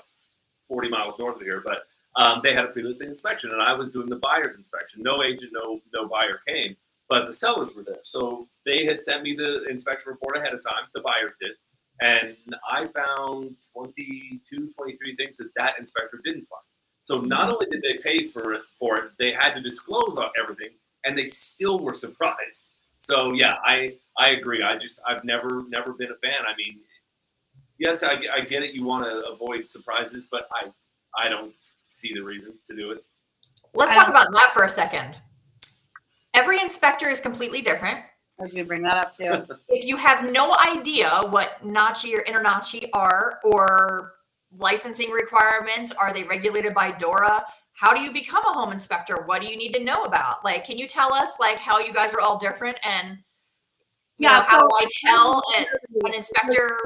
40 miles north of here, but um, they had a pre-listing inspection, and I was doing the buyer's inspection. No agent, no no buyer came, but the sellers were there. So they had sent me the inspection report ahead of time. The buyers did, and I found 22, 23 things that that inspector didn't find. So not only did they pay for it, for it, they had to disclose on everything, and they still were surprised. So yeah, I I agree. I just I've never never been a fan. I mean, yes, I, I get it. You want to avoid surprises, but I I don't see the reason to do it. Let's talk about that for a second. Every inspector is completely different. I was gonna bring that up too. If you have no idea what NACHI or InterNACHI are or licensing requirements, are they regulated by DORA? How do you become a home inspector? What do you need to know about? Like, can you tell us like how you guys are all different and Yeah, know, how do I tell an, an inspector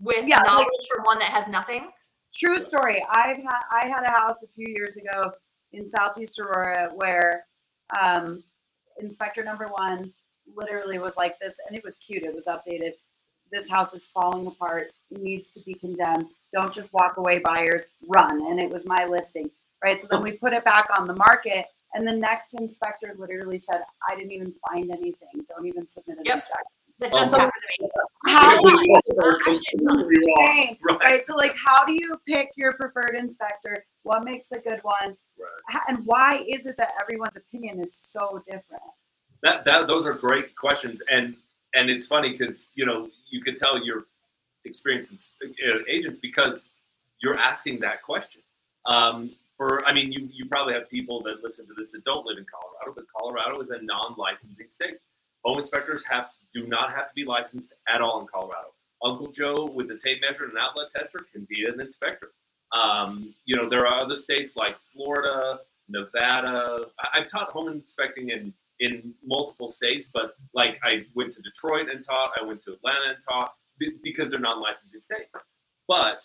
with Yeah, like- knowledge from one that has nothing? True story. I've had I had a house a few years ago in Southeast Aurora where um, inspector number one literally was like this, and it was cute. It was updated. This house is falling apart. It needs to be condemned. Don't just walk away, buyers. Run. And it was my listing, right? So then we put it back on the market, and the next inspector literally said, "I didn't even find anything. Don't even submit an Yep. objection." That just my- to me. How do you Right. Right. right? So, like, how do you pick your preferred inspector? What makes a good one? Right. H- And why is it that everyone's opinion is so different? That that those are great questions, and and it's funny because you know you could tell your experienced ins- uh, agents because you're asking that question. Um, for I mean, you you probably have people that listen to this that don't live in Colorado, but Colorado is a non-licensing state. Home inspectors have do not have to be licensed at all in Colorado. Uncle Joe with the tape measure and an outlet tester can be an inspector. Um, you know, there are other states like Florida, Nevada. I, I've taught home inspecting in in multiple states, but like I went to Detroit and taught, I went to Atlanta and taught be- because they're non-licensing states. But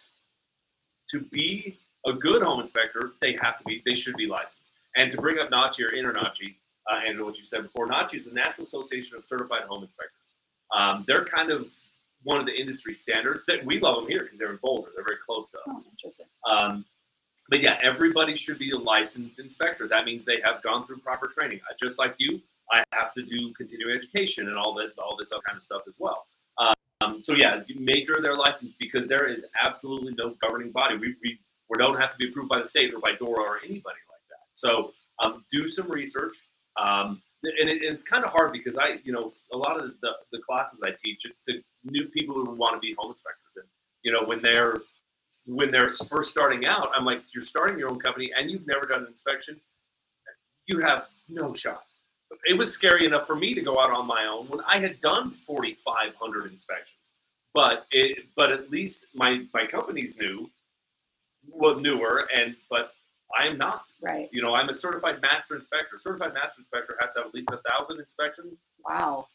to be a good home inspector, they have to be, they should be licensed. And to bring up NACHI or InterNACHI, uh, Angela, what you said before, NACHI is the National Association of Certified Home Inspectors. Um, they're kind of one of the industry standards that we love them here because they're in Boulder. They're very close to us. Oh, interesting. Um, but yeah, everybody should be a licensed inspector. That means they have gone through proper training. Uh, Just like you, I have to do continuing education and all that, all this other kind of stuff as well. Um, so yeah, you make sure they're licensed because there is absolutely no governing body. We, we, we don't have to be approved by the state or by DORA or anybody like that. So um, do some research. Um, and it, it's kind of hard because I, you know, a lot of the, the classes I teach, it's to new people who want to be home inspectors. And, you know, when they're when they're first starting out, I'm like, you're starting your own company and you've never done an inspection, you have no shot. It was scary enough for me to go out on my own when I had done 4,500 inspections. But it, but at least my my companies knew, well, newer, and but I am not. Right. You know, I'm a certified master inspector. Certified master inspector has to have at least a thousand inspections Wow.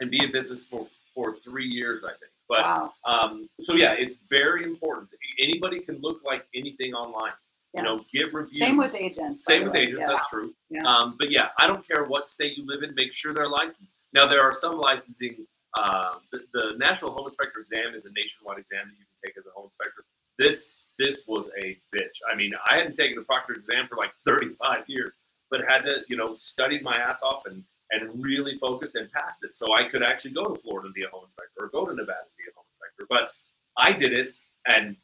and be in business for for three years, I think. But wow. um, so yeah, it's very important. Anybody can look like anything online. Yes. You know, give reviews. Same with agents. Same with way. agents. Yeah. That's true. Yeah. Um, but yeah, I don't care what state you live in. Make sure they're licensed. Now there are some licensing. Uh, the, the National Home Inspector exam is a nationwide exam that you can take as a home inspector. This this was a bitch. I mean, I hadn't taken the proctor exam for like 35 years, but had to you know studied my ass off and and really focused and passed it. So I could actually go to Florida and be a home inspector or go to Nevada and be a home inspector. But I did it, and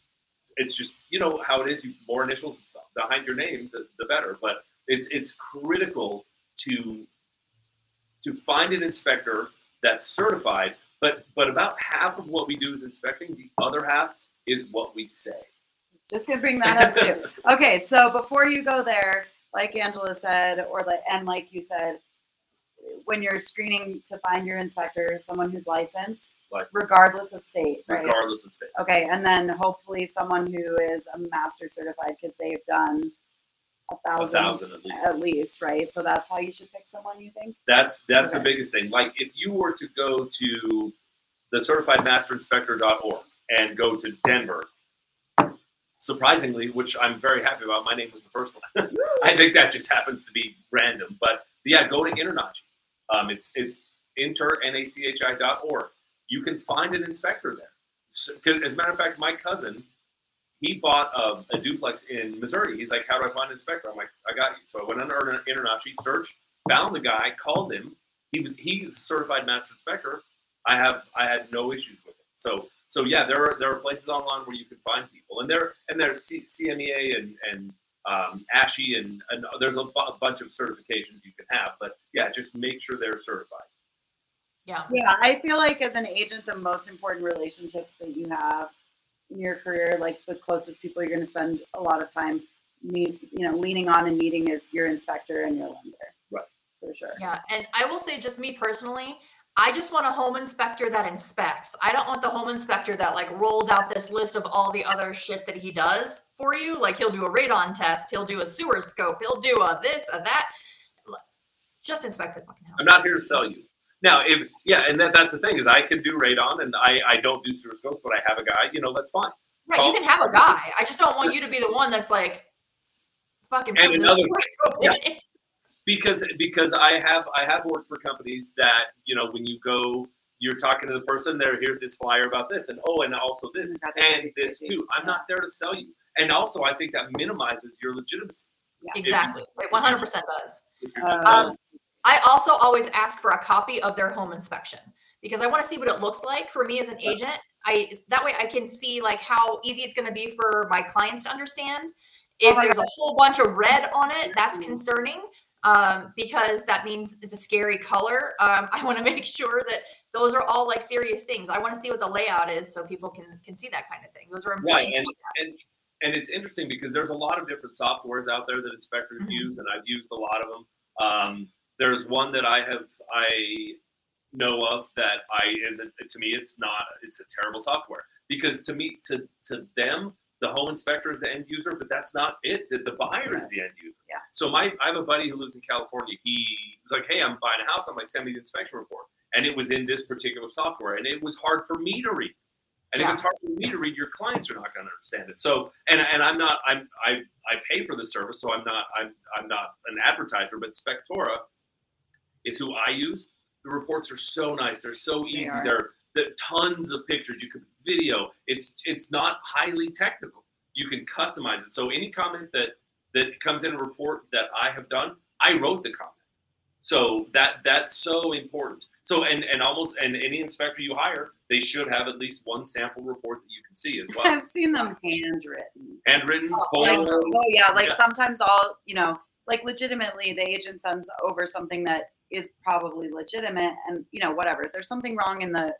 it's just you know how it is. You more initials behind your name, the, the better. But it's it's critical to to find an inspector that's certified. But but about half of what we do is inspecting. The other half is what we say. Just gonna bring that up too. Okay, so before you go there, like Angela said, or like and like you said, when you're screening to find your inspector, someone who's licensed, Like regardless of state, right? regardless of state. Okay, and then hopefully someone who is a master certified because they've done a thousand, thousand at least. at least, right? So that's how you should pick someone. You think? That's that's the Okay. biggest thing. Like if you were to go to the certifiedmasterinspector.org and go to Denver, surprisingly, which I'm very happy about, my name was the first one. I think that just happens to be random. But yeah, go to InterNACHI. Um, it's it's inter.nachi.org. You can find an inspector there. So, as a matter of fact, my cousin, he bought a, a duplex in Missouri. He's like, "How do I find an inspector?" I'm like, "I got you." So I went under InterNACHI, searched, found the guy, called him. He was he's a certified master inspector. I have I had no issues with it. So so yeah, there are there are places online where you can find people, and there and there's C, CMEA and and um, ASHI, and, and there's a, bunch of certifications you can have. But yeah, just make sure they're certified. Yeah. Yeah, I feel like as an agent, the most important relationships that you have in your career, like the closest people you're going to spend a lot of time, need, you know, leaning on and meeting is your inspector and your lender. Right. For sure. Yeah. And I will say, just me personally, I just want a home inspector that inspects. I don't want the home inspector that like rolls out this list of all the other shit that he does for you. Like he'll do a radon test, he'll do a sewer scope, he'll do a this, a that. Just inspect the fucking house. I'm not here to sell you. Now, if yeah, and that, that's the thing is I can do radon, and I I don't do sewer scopes, but I have a guy. You know, that's fine. Right, you can have a guy. I just don't want you to be the one that's like fucking And another- sewer scope yeah. in. because because I have I have worked for companies that you know when you go you're talking to the person there here's this flyer about this and oh and also this You've got this and this too I'm not there to sell you and also I think that minimizes your legitimacy Exactly. It 100% does. if Uh, selling. I also always ask for a copy of their home inspection because I want to see what it looks like for me as an agent. I that way I can see like how easy it's going to be for my clients to understand. If Oh my there's a whole bunch of red on it, that's Mhm. concerning um, because that means it's a scary color. Um, I want to make sure that those are all like serious things. I want to see what the layout is so people can can see that kind of thing. Those are important. right and, and and it's interesting because there's a lot of different softwares out there that inspectors Mhm. use and I've used a lot of them um, there's one that I have I know of that I isn't to me it's not it's a terrible software because to me to to them the home inspector is the end user but that's not it the, the buyer is the end user Yeah. so my I have a buddy who lives in California he was like hey I'm buying a house I'm like send me the inspection report and it was in this particular software and it was hard for me to read and Yeah. if it's hard for me to read, your clients are not going to understand it. So, and and I'm not, I'm I I pay for the service, so I'm not I'm I'm not an advertiser, but Spectora is who I use. The reports are so nice. They're so easy. are. They're the tons of pictures. You can video. It's it's not highly technical. You can customize it. So any comment that that comes in a report that I have done, I wrote the comment. So that that's so important. So and and almost and any inspector you hire, they should have at least one sample report that you can see as well. I've seen them handwritten. Handwritten, Oh, Like, oh yeah, like Yeah. sometimes I'll, you know, like legitimately the agent sends over something that is probably legitimate and you know, whatever. There's something wrong in the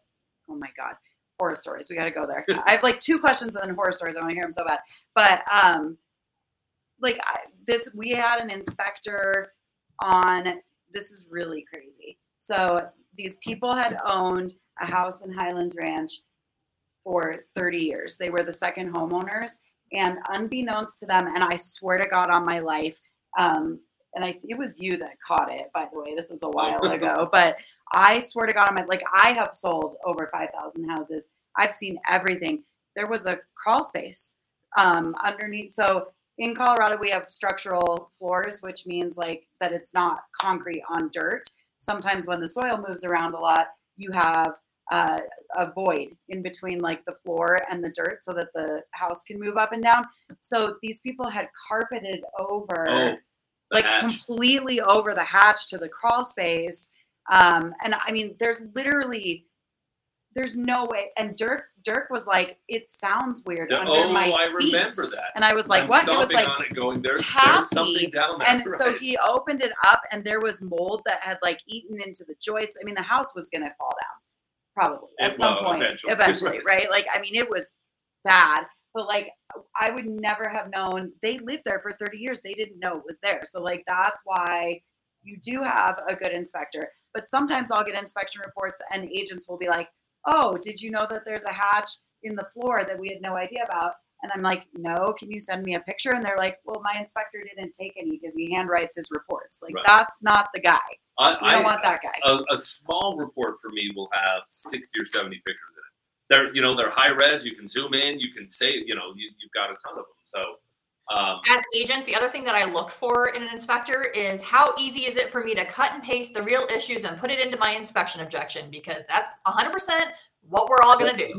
oh my god. Horror stories. We gotta go there. I have like two questions and then horror stories. I want to hear them so bad. But um like I, this we had an inspector on this is really crazy. So these people had owned a house in Highlands Ranch for 30 years. They were the second homeowners and unbeknownst to them and i swear to god on my life um, and I, it was you that caught it by the way this was a while ago but i swear to god I'm like i have sold over 5000 houses. I've seen everything. There was a crawl space um, underneath so in colorado we have structural floors which means like that it's not concrete on dirt. Sometimes when the soil moves around a lot you have uh, a void in between like the floor and the dirt so that the house can move up and down. So these people had carpeted over Oh, like hatch. completely over the hatch to the crawl space. Um, and I mean, there's literally there's no way. And Dirk Dirk was like, it sounds weird Yeah, under oh, my I feet. remember that. And I was like, I'm what? It was like on it, going there's, there's something down there. and so he opened it up and there was mold that had like eaten into the joists. I mean, the house was gonna fall down probably at It- some well, point eventually. eventually, right? Like, I mean, it was bad, but like I would never have known they lived there for 30 years. They didn't know it was there. So like that's why you do have a good inspector. But sometimes I'll get inspection reports and agents will be like, "Oh, did you know that there's a hatch in the floor that we had no idea about?" And I'm like, "No, can you send me a picture?" And they're like, "Well, my inspector didn't take any because he handwrites his reports. Like Right. that's not the guy. I, You don't I- want that guy." a, a small report for me will have 60 or 70 pictures. They're, you know, they're high res. You can zoom in. You can say, you know, you, you've got a ton of them. So, um, As agents, the other thing that I look for in an inspector is how easy is it for me to cut and paste the real issues and put it into my inspection objection because that's 100% what we're all going to do.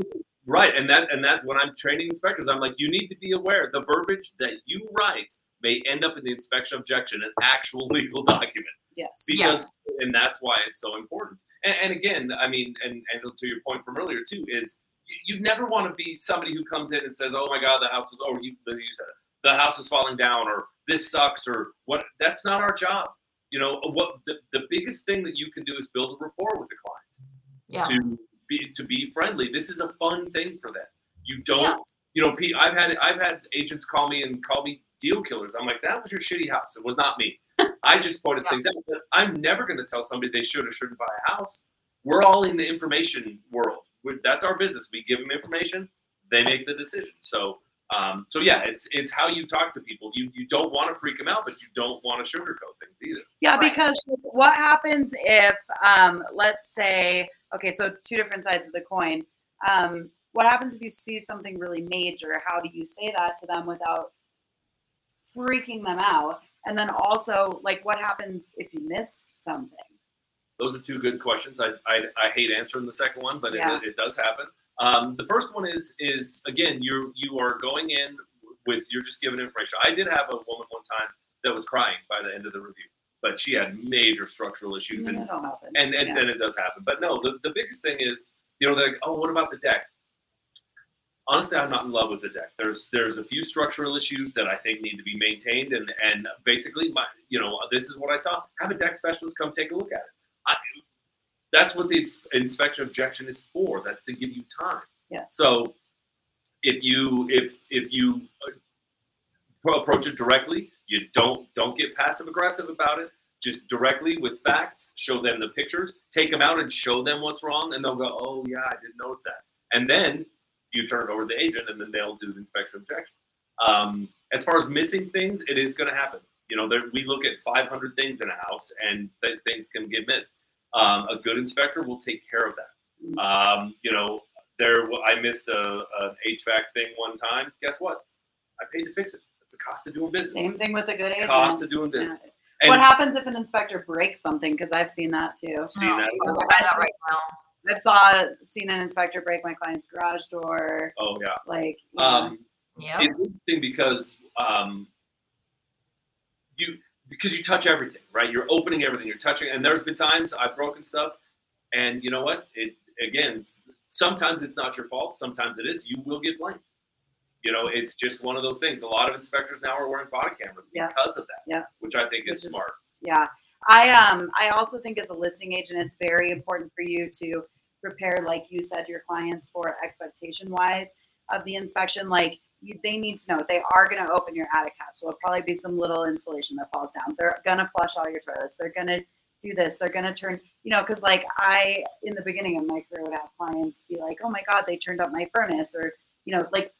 right. And that, and that when I'm training inspectors, I'm like, you need to be aware the verbiage that you write may end up in the inspection objection, an actual legal document. Yes. because and that's why it's so important and, and again i mean and, and to your point from earlier too is you, never want to be somebody who comes in and says oh my god the house is oh you, you said it, the house is falling down or this sucks or what. That's not our job. You know uh, what? The, the biggest thing that you can do is build a rapport with the client Yeah. to be to be friendly. This is a fun thing for them. You don't, Yes. you know. Pete, I've had I've had agents call me and call me deal killers. I'm like, that was your shitty house. It was not me. I just pointed things out. I'm never going to tell somebody they should or shouldn't buy a house. We're all in the information world. We that's our business. We give them information. They make the decision. So, um, so yeah, it's it's how you talk to people. You you don't want to freak them out, but you don't want to sugarcoat things either. Yeah, Right. because what happens if, um, let's say, okay, so two different sides of the coin. Um, what happens if you see something really major? How do you say that to them without freaking them out? And then also, like, what happens if you miss something? Those are two good questions. I, I, I hate answering the second one, but Yeah. it, it does happen. Um, the first one is is again you you are going in with you're just giving information. I did have a woman one time that was crying by the end of the review, but she had major structural issues and and and, Yeah. and it does happen. But no, the, the biggest thing is you know they're like, oh, what about the deck? Honestly, I'm not in love with the deck. There's there's a few structural issues that I think need to be maintained, and and basically, my you know this is what I saw. Have a deck specialist come take a look at it. I, that's what the inspection objection is for. That's to give you time. Yeah. So if you if if you uh, approach it directly, you don't don't get passive aggressive about it. Just directly with facts, show them the pictures, take them out and show them what's wrong, and they'll go, "Oh yeah, I didn't notice that." And then you turn it over to the agent, and then they'll do the inspection objection. Um, as far as missing things, it is going to happen. You know, there, we look at 500 things in a house, and th- things can get missed. Um, a good inspector will take care of that. Um, you know, there I missed a, a HVAC thing one time. Guess what? I paid to fix it. It's a cost of doing business. Same thing with a good agent. Cost of doing Yeah. business. what happens if an inspector breaks something? Because I've seen that too. seen No, that. I'm looking at that right now. I've saw seen an inspector break my client's garage door. Oh yeah. Like, Um, Yeah. it's interesting because um, you because you touch everything, right? You're opening everything, you're touching, and there's been times I've broken stuff, and you know what? It again, sometimes it's not your fault, sometimes it is. You will get blamed. You know, it's just one of those things. A lot of inspectors now are wearing body cameras Yeah. because of that. Yeah. which I think is is- smart. Yeah. I um I also think as a listing agent it's very important for you to prepare like you said your clients for expectation wise of the inspection like you, they need to know. They are going to open your attic hatch so it'll probably be some little insulation that falls down. They're going to flush all your toilets. They're going to do this. They're going to turn you know because like i in the beginning of my career would have clients be like oh my god they turned up my furnace or you know like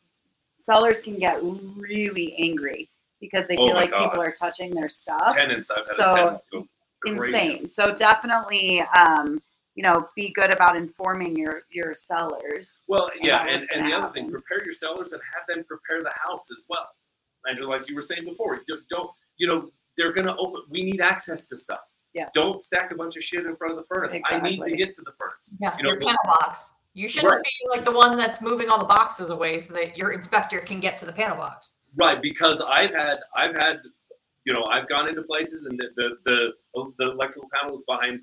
sellers can get really angry because they Oh feel like God. people are touching their stuff. Tenants, I've had So, a tenant insane. So definitely, um, you know, be good about informing your your sellers. Well, yeah, and, and gonna the other thing, prepare your sellers and have them prepare the house as well. Angela, like you were saying before, don't, don't you know they're gonna open. We need access to stuff. yeah Don't stack a bunch of shit in front of the furnace. I need to get to the furnace. Yeah, You know, your panel box. You shouldn't Right. be like the one that's moving all the boxes away so that your inspector can get to the panel box. Right, because I've had I've had you know I've gone into places and the the the, the electrical panel was behind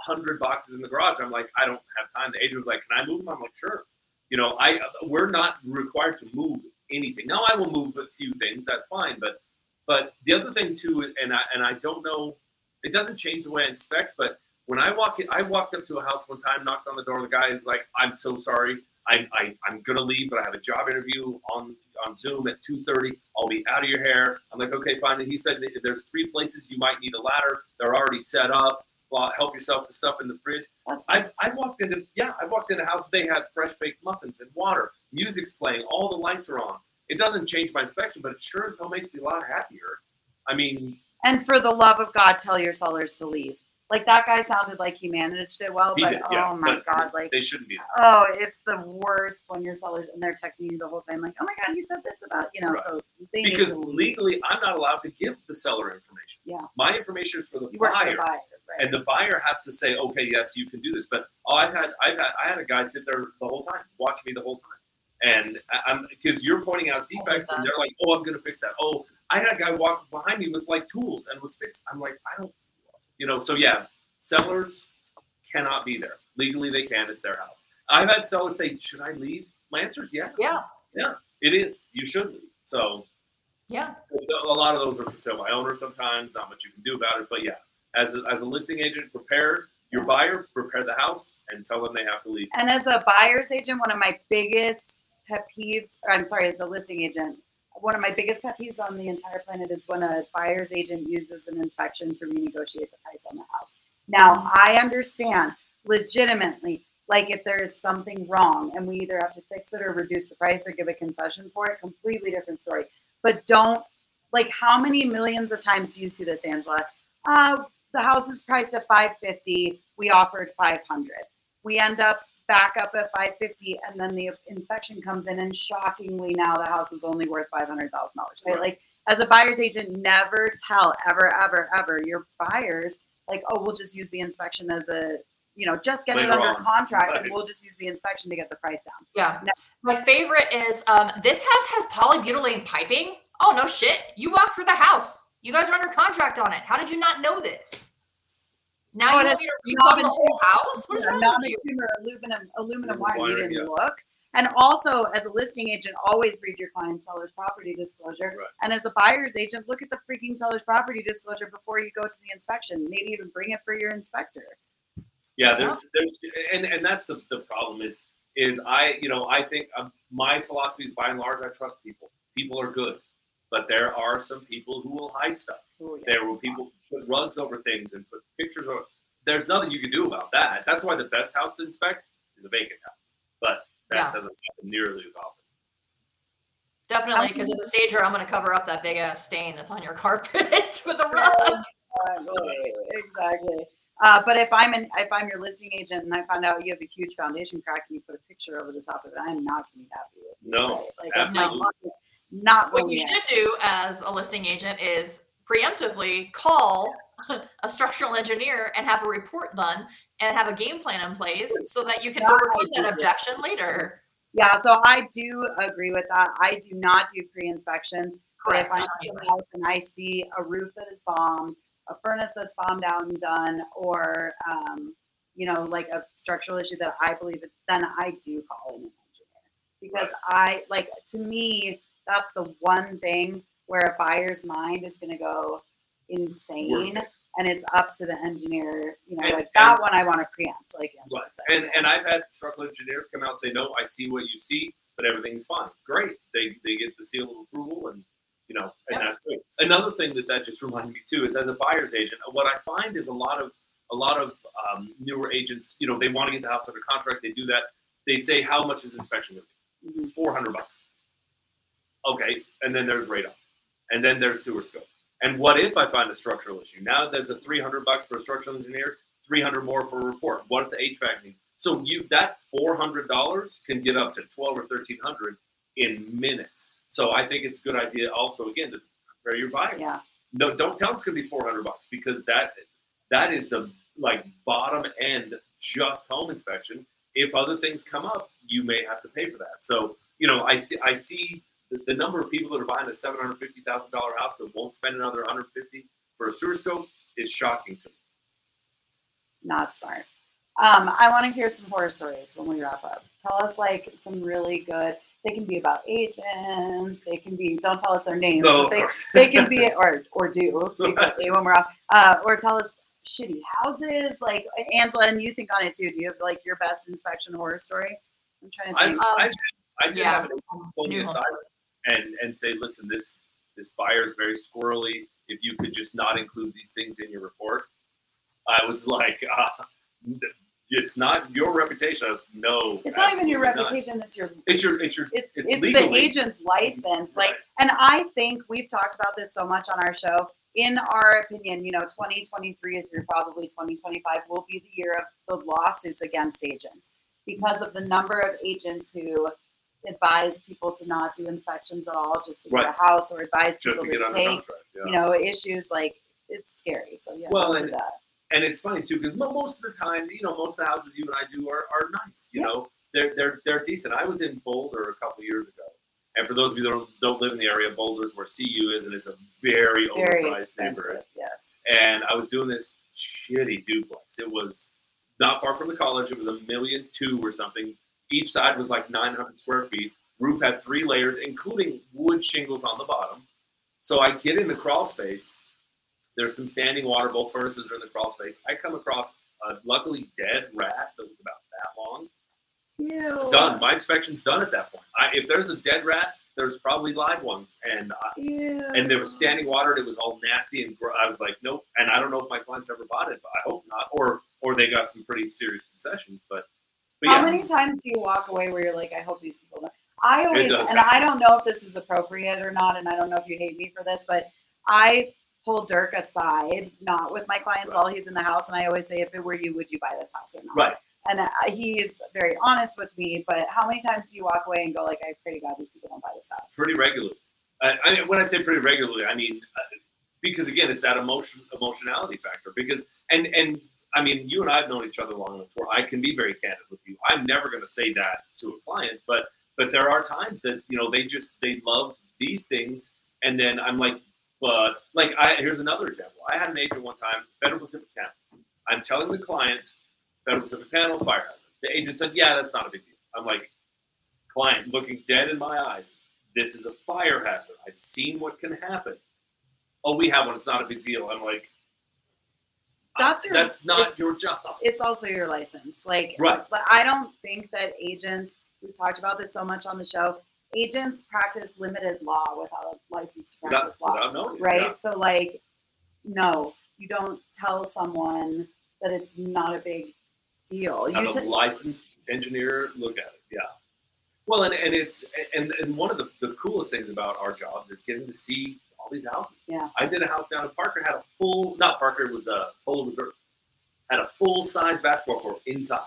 hundred boxes in the garage. I'm like, I don't have time. The agent was like, Can I move them? I'm like, Sure. You know, I we're not required to move anything. Now I will move a few things. That's fine. But but the other thing too, and I and I don't know, it doesn't change the way I inspect. But when I walk, in, I walked up to a house one time, knocked on the door. The guy was like, "I'm so sorry. I, I I'm gonna leave, but I have a job interview on on Zoom at 2:30. I'll be out of your hair." I'm like, "Okay, fine." And he said, "There's three places you might need a ladder. They're already set up. Well, help yourself to stuff in the fridge." I I walked into yeah, I walked into a house. They had fresh baked muffins and water. Music's playing. All the lights are on. It doesn't change my inspection, but it sure as hell makes me a lot happier. I mean, and for the love of God, tell your sellers to leave. Like that guy sounded like he managed it well, he but did, yeah, oh my but God, like they shouldn't be. oh, it's the worst when your sellers and they're texting you the whole time, like, oh my God, he said this about you know. Right. So because to legally I'm not allowed to give the seller information. Yeah. My information is for the for buyer, the buyer, right? and the buyer has to say, okay, yes, you can do this. But oh, I've had I've had I had a guy sit there the whole time, watch me the whole time, and I'm because you're pointing out defects, and they're like, oh, I'm gonna fix that. Oh, I had a guy walk behind me with like tools and was fixed. I'm like, I don't, you know. So yeah, sellers cannot be there legally. They can. It's their house. I've had sellers say, should I leave? My answer is yeah. Yeah. yeah. It is. You should leave. So Yeah. A lot of those are for sale by owners sometimes, not much you can do about it. But yeah, as a, as a listing agent, prepare your buyer, prepare the house, and tell them they have to leave. And as a buyer's agent, one of my biggest pet peeves, I'm sorry, as a listing agent, one of my biggest pet peeves on the entire planet is when a buyer's agent uses an inspection to renegotiate the price on the house. Now, I understand legitimately, like if there is something wrong and we either have to fix it or reduce the price or give a concession for it, completely different story. But don't, like, how many millions of times do you see this, Angela? Uh, the house is priced at 550 we offered 500 we end up back up at 550 and then the inspection comes in and shockingly now the house is only worth $500000 right? Right. like as a buyer's agent never tell ever ever ever your buyers like oh we'll just use the inspection as a you know just get it under on. contract Right. and we'll just use the inspection to get the price down Yeah. No. My favorite is um, this house has polybutylene piping. Oh no shit! You walked through the house. You guys are under contract on it. How did you not know this? Now Oh, you it want has me to rebuild the non- whole house? What is Yeah, wrong with you? non-consumer aluminum aluminum Aluminum wire. We didn't yeah. look. And also, as a listing agent, always read your client seller's property disclosure. Right. And as a buyer's agent, look at the freaking seller's property disclosure before you go to the inspection. Maybe even bring it for your inspector. Yeah, there's there's and and that's the the problem is is I you know I think um, my philosophy is by and large I trust people. People are good, but there are some people who will hide stuff. Oh, yeah. There will people put rugs over things and put pictures over. There's nothing you can do about that. That's why the best house to inspect is a vacant house. But that Yeah. doesn't happen nearly as often. Definitely, because as a stager, I'm going to cover up that big ass stain that's on your carpet with a rug. Exactly. exactly. Uh, but if I'm an if I'm your listing agent and I find out you have a huge foundation crack and you put a picture over the top of it, I'm not gonna be happy with you. No, right? Like that's not not What you should do as a listing agent is preemptively call a structural engineer and have a report done and have a game plan in place so that you can That overcome that objection later. Yeah, so I do agree with that. I do not do pre-inspections. But if I'm in the house and I see a roof that is bombed, a furnace that's bombed out and done, or um, you know, like a structural issue that I believe, it, then I do call in an engineer because I like to me that's the one thing where a buyer's mind is going to go insane, and it's up to the engineer. You know, And- like that one I want to preempt, like Right. And and I've had structural engineers come out and say, no, I see what you see, but everything's fine. Great. They they get the seal of approval and you know, and Yep. that's it. Another thing that that just reminded me too is as a buyer's agent, what I find is a lot of a lot of um, newer agents, you know, they want to get the house under contract. They do that. They say, how much is inspection going to be? Mhm. Four hundred bucks. Okay, and then there's radon, and then there's sewer scope. And what if I find a structural issue? Now there's a three hundred bucks for a structural engineer, three hundred more for a report. What if the HVAC needs? So you that four hundred dollars can get up to twelve or thirteen hundred in minutes. So I think it's a good idea also again to prepare your buyers. Yeah. No, don't tell them it's gonna be four hundred bucks because that that is the like bottom end just home inspection. If other things come up, you may have to pay for that. So you know, I see I see the, the number of people that are buying a seven hundred fifty thousand dollar house that won't spend another hundred fifty for a sewer scope is shocking to me. not smart. Um, I want to hear some horror stories when we wrap up. Tell us like some really good. They can be about agents. They can be. Don't tell us their names. No, they, they can be or or do secretly when we're off. Uh, or tell us shitty houses. Like Angela, and you think on it too. Do you have like your best inspection horror story? I'm trying to I, think. Um, I, I did yeah, have an some pull me new aside and and say, listen, this this buyer is very squirrely. If you could just not include these things in your report, I was like, uh, it's not your reputation. I was no. it's not even your absolutely not. reputation. It's your It's your it's your it, it's, it's, the agent's license. Like, and I think we've talked about this so much on our show. In our opinion, you know, 2023 through probably 2025 will be the year of the lawsuits against agents because of the number of agents who advise people to not do inspections at all, just to Right. get a house, or advise just people to to, get take, contract. Yeah. you know, issues like it's scary. So yeah, Well, and- that. and it's funny too because most of the time, you know, most of the houses you and I do are, are nice. You Yeah. know, they're they're they're decent. I was in Boulder a couple years ago, and for those of you that don't, don't live in the area, Boulder's where CU is, and it's a very, Very overpriced neighborhood. Yes. And I was doing this shitty duplex. It was not far from the college. It was a million two or something. Each side was like 900 square feet. Roof had three layers, including wood shingles on the bottom. So I get in the crawl space. There's some standing water. Both furnaces are in the crawl space. I come across a luckily dead rat that was about that long. Ew. Done. My inspection's done at that point. I, if there's a dead rat, there's probably live ones, and I, and there was standing water. and It was all nasty, and gr- I was like, nope. And I don't know if my clients ever bought it, but I hope not, or or they got some pretty serious concessions. But, but How yeah, many times do you walk away where you're like, I hope these people know? I always, and I don't know if this is appropriate or not, and I don't know if you hate me for this, but I pull Dirk aside, not with my clients Right. while he's in the house, and I always say, if it were you, would you buy this house or not? right. And uh, he's very honest with me, but how many times do you walk away and go like, I pray to God these people don't buy this house? pretty regularly. I, I mean, when I say pretty regularly, I mean uh, because again, it's that emotion emotionality factor. Because and and I mean, you and I have known each other long enough where I can be very candid with you. I'm never going to say that to a client, but but there are times that you know they just they love these things, and then I'm like, but like I here's another example. I had an agent one time, Federal Pacific Panel. I'm telling the client, Federal Pacific Panel fire hazard. The agent said, yeah, that's not a big deal. I'm like, client looking dead in my eyes. This is a fire hazard. I've seen what can happen. Oh, we have one. It's not a big deal. I'm like, That's your- that's not your job. It's also your license. Like, Right. but I don't think that agents, we've talked about this so much on the show, agents practice limited law without a license to Without, practice law. without knowing. it, right? yeah. So like, no, you don't tell someone that it's not a big deal. You Have a t- licensed engineer look at it. Yeah. Well, and, and it's and, and one of the, the coolest things about our jobs is getting to see all these houses. Yeah. I did a house down in Parker had a full not Parker it was a Polo Reserve had a full size basketball court inside.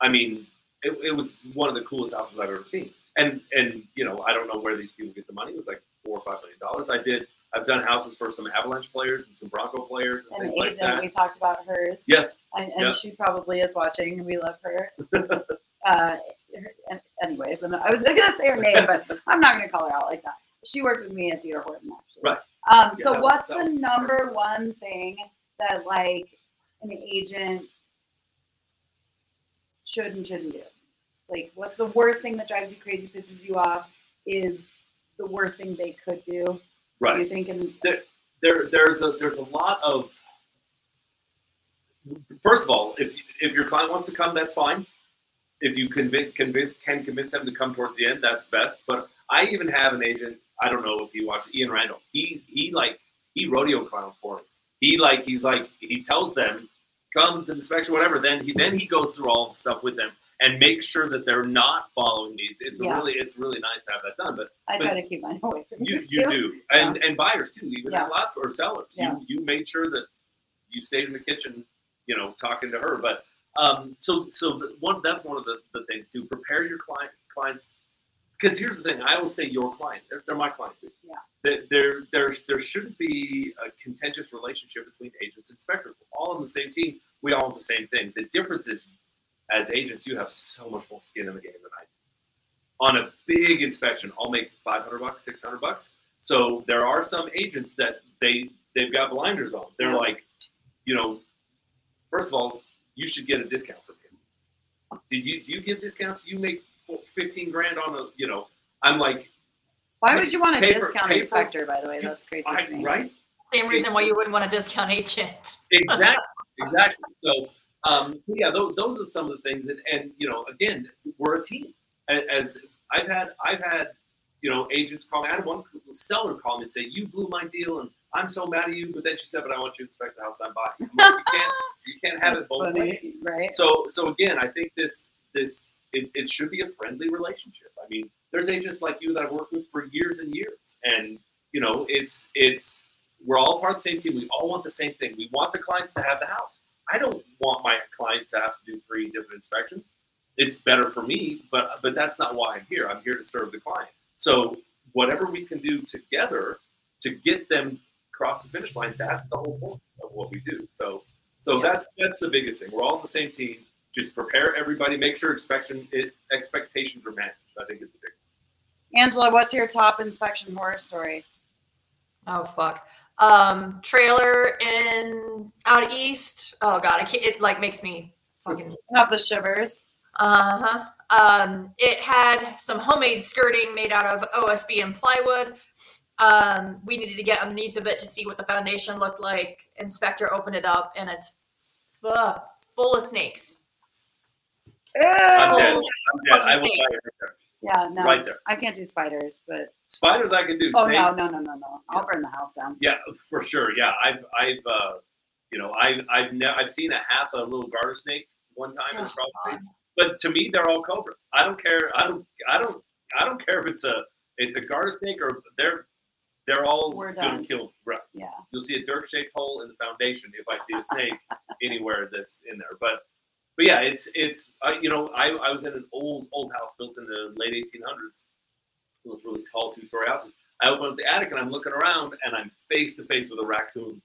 I mean, it, it was one of the coolest houses I've ever seen. And and you know I don't know where these people get the money. It was like four or five million dollars. I did. I've done houses for some Avalanche players and some Bronco players and an things like agent, that. we talked about hers. Yes. And, and Yeah. she probably is watching. and We love her. uh, her- anyways, and I was going to say her name, but I'm not going to call her out like that. She worked with me at D.R. Horton, actually. Right. Um, Yeah, so, was- what's the number one thing that like an agent should and shouldn't do? Like, what's the worst thing that drives you crazy, pisses you off? Is the worst thing they could do? Right. You thinking? there there's a there's a lot of first of all if if your client wants to come that's fine if you convince, convince can convince them to come towards the end that's best but i even have an agent i don't know if you watch ian randall he's he like he rodeo clowns for him he like he's like he tells them come to the inspection whatever then he then he goes through all the stuff with them and makes sure that they're not following needs it's Yeah. really it's really nice to have that done but I But try to keep mine away from you, you do, and and buyers too, even Yeah. last or sellers. Yeah. You you made sure that you stayed in the kitchen, you know, talking to her. But um, so so the, one that's one of the, the things too. Prepare your client clients because here's the thing. I always say your client. They're, they're my client too. Yeah. There, there there there shouldn't be a contentious relationship between agents and inspectors. We're all on the same team. We all want the same thing. The difference is, as agents, you have so much more skin in the game than I do on a big inspection, I'll make 500 bucks, 600 bucks. So there are some agents that they they've got blinders on. They're Yeah. like, you know, first of all, you should get a discount from him. Did you do you give discounts? You make 15 grand on a, you know, I'm like, Why would you want a Pay for- discount pay for- inspector? By the way, that's crazy I, to me. right? Same reason why you wouldn't want a discount agent. Exactly, exactly. So, um, yeah, those, those are some of the things, and, and you know, again, we're a team. As I've had, I've had, you know, agents call me. I had one seller call me and say, "You blew my deal, and I'm so mad at you." But then she said, "But I want you to inspect the house I'm buying." I'm like, you can't, you can't have it both funny, ways. right? So, so again, I think this, this, it, it should be a friendly relationship. I mean, there's agents like you that I've worked with for years and years, and you know, it's, it's, we're all part of the same team. We all want the same thing. We want the clients to have the house. I don't want my client to have to do three different inspections. It's better for me, but but that's not why I'm here. I'm here to serve the client. So whatever we can do together to get them across the finish line, that's the whole point of what we do. So so Yes. that's that's the biggest thing. We're all on the same team. Just prepare everybody. Make sure expectation it, expectations are managed. I think is the big. Angela, what's your top inspection horror story? Oh fuck. Um, trailer in out east. Oh god, I can't. It like makes me fucking. Have the shivers. Uh huh. Um, it had some homemade skirting made out of OSB and plywood. Um, we needed to get underneath of it to see what the foundation looked like. Inspector opened it up, and it's fu- full of snakes. I'm dead. I'm dead. I will die right there. Yeah, no, Right there. I can't do spiders, but Spiders I can do. oh Snakes, no, no, no, no, no! I'll burn the house down. Yeah, for sure. Yeah, I've I've uh, you know I've I've ne- I've seen a half a little garter snake one time in Oh, the crawl space, but to me they're all cobras. I don't care. I don't I don't I don't care if it's a it's a garter snake or they're they're all We're gonna kill. Right. Yeah, You'll see a dirt shaped hole in the foundation if I see a snake anywhere that's in there. But but yeah, it's it's uh, you know I, I was in an old old house built in the late 1800s. Those really tall two story houses. I open up the attic and I'm looking around and I'm face to face with a raccoon,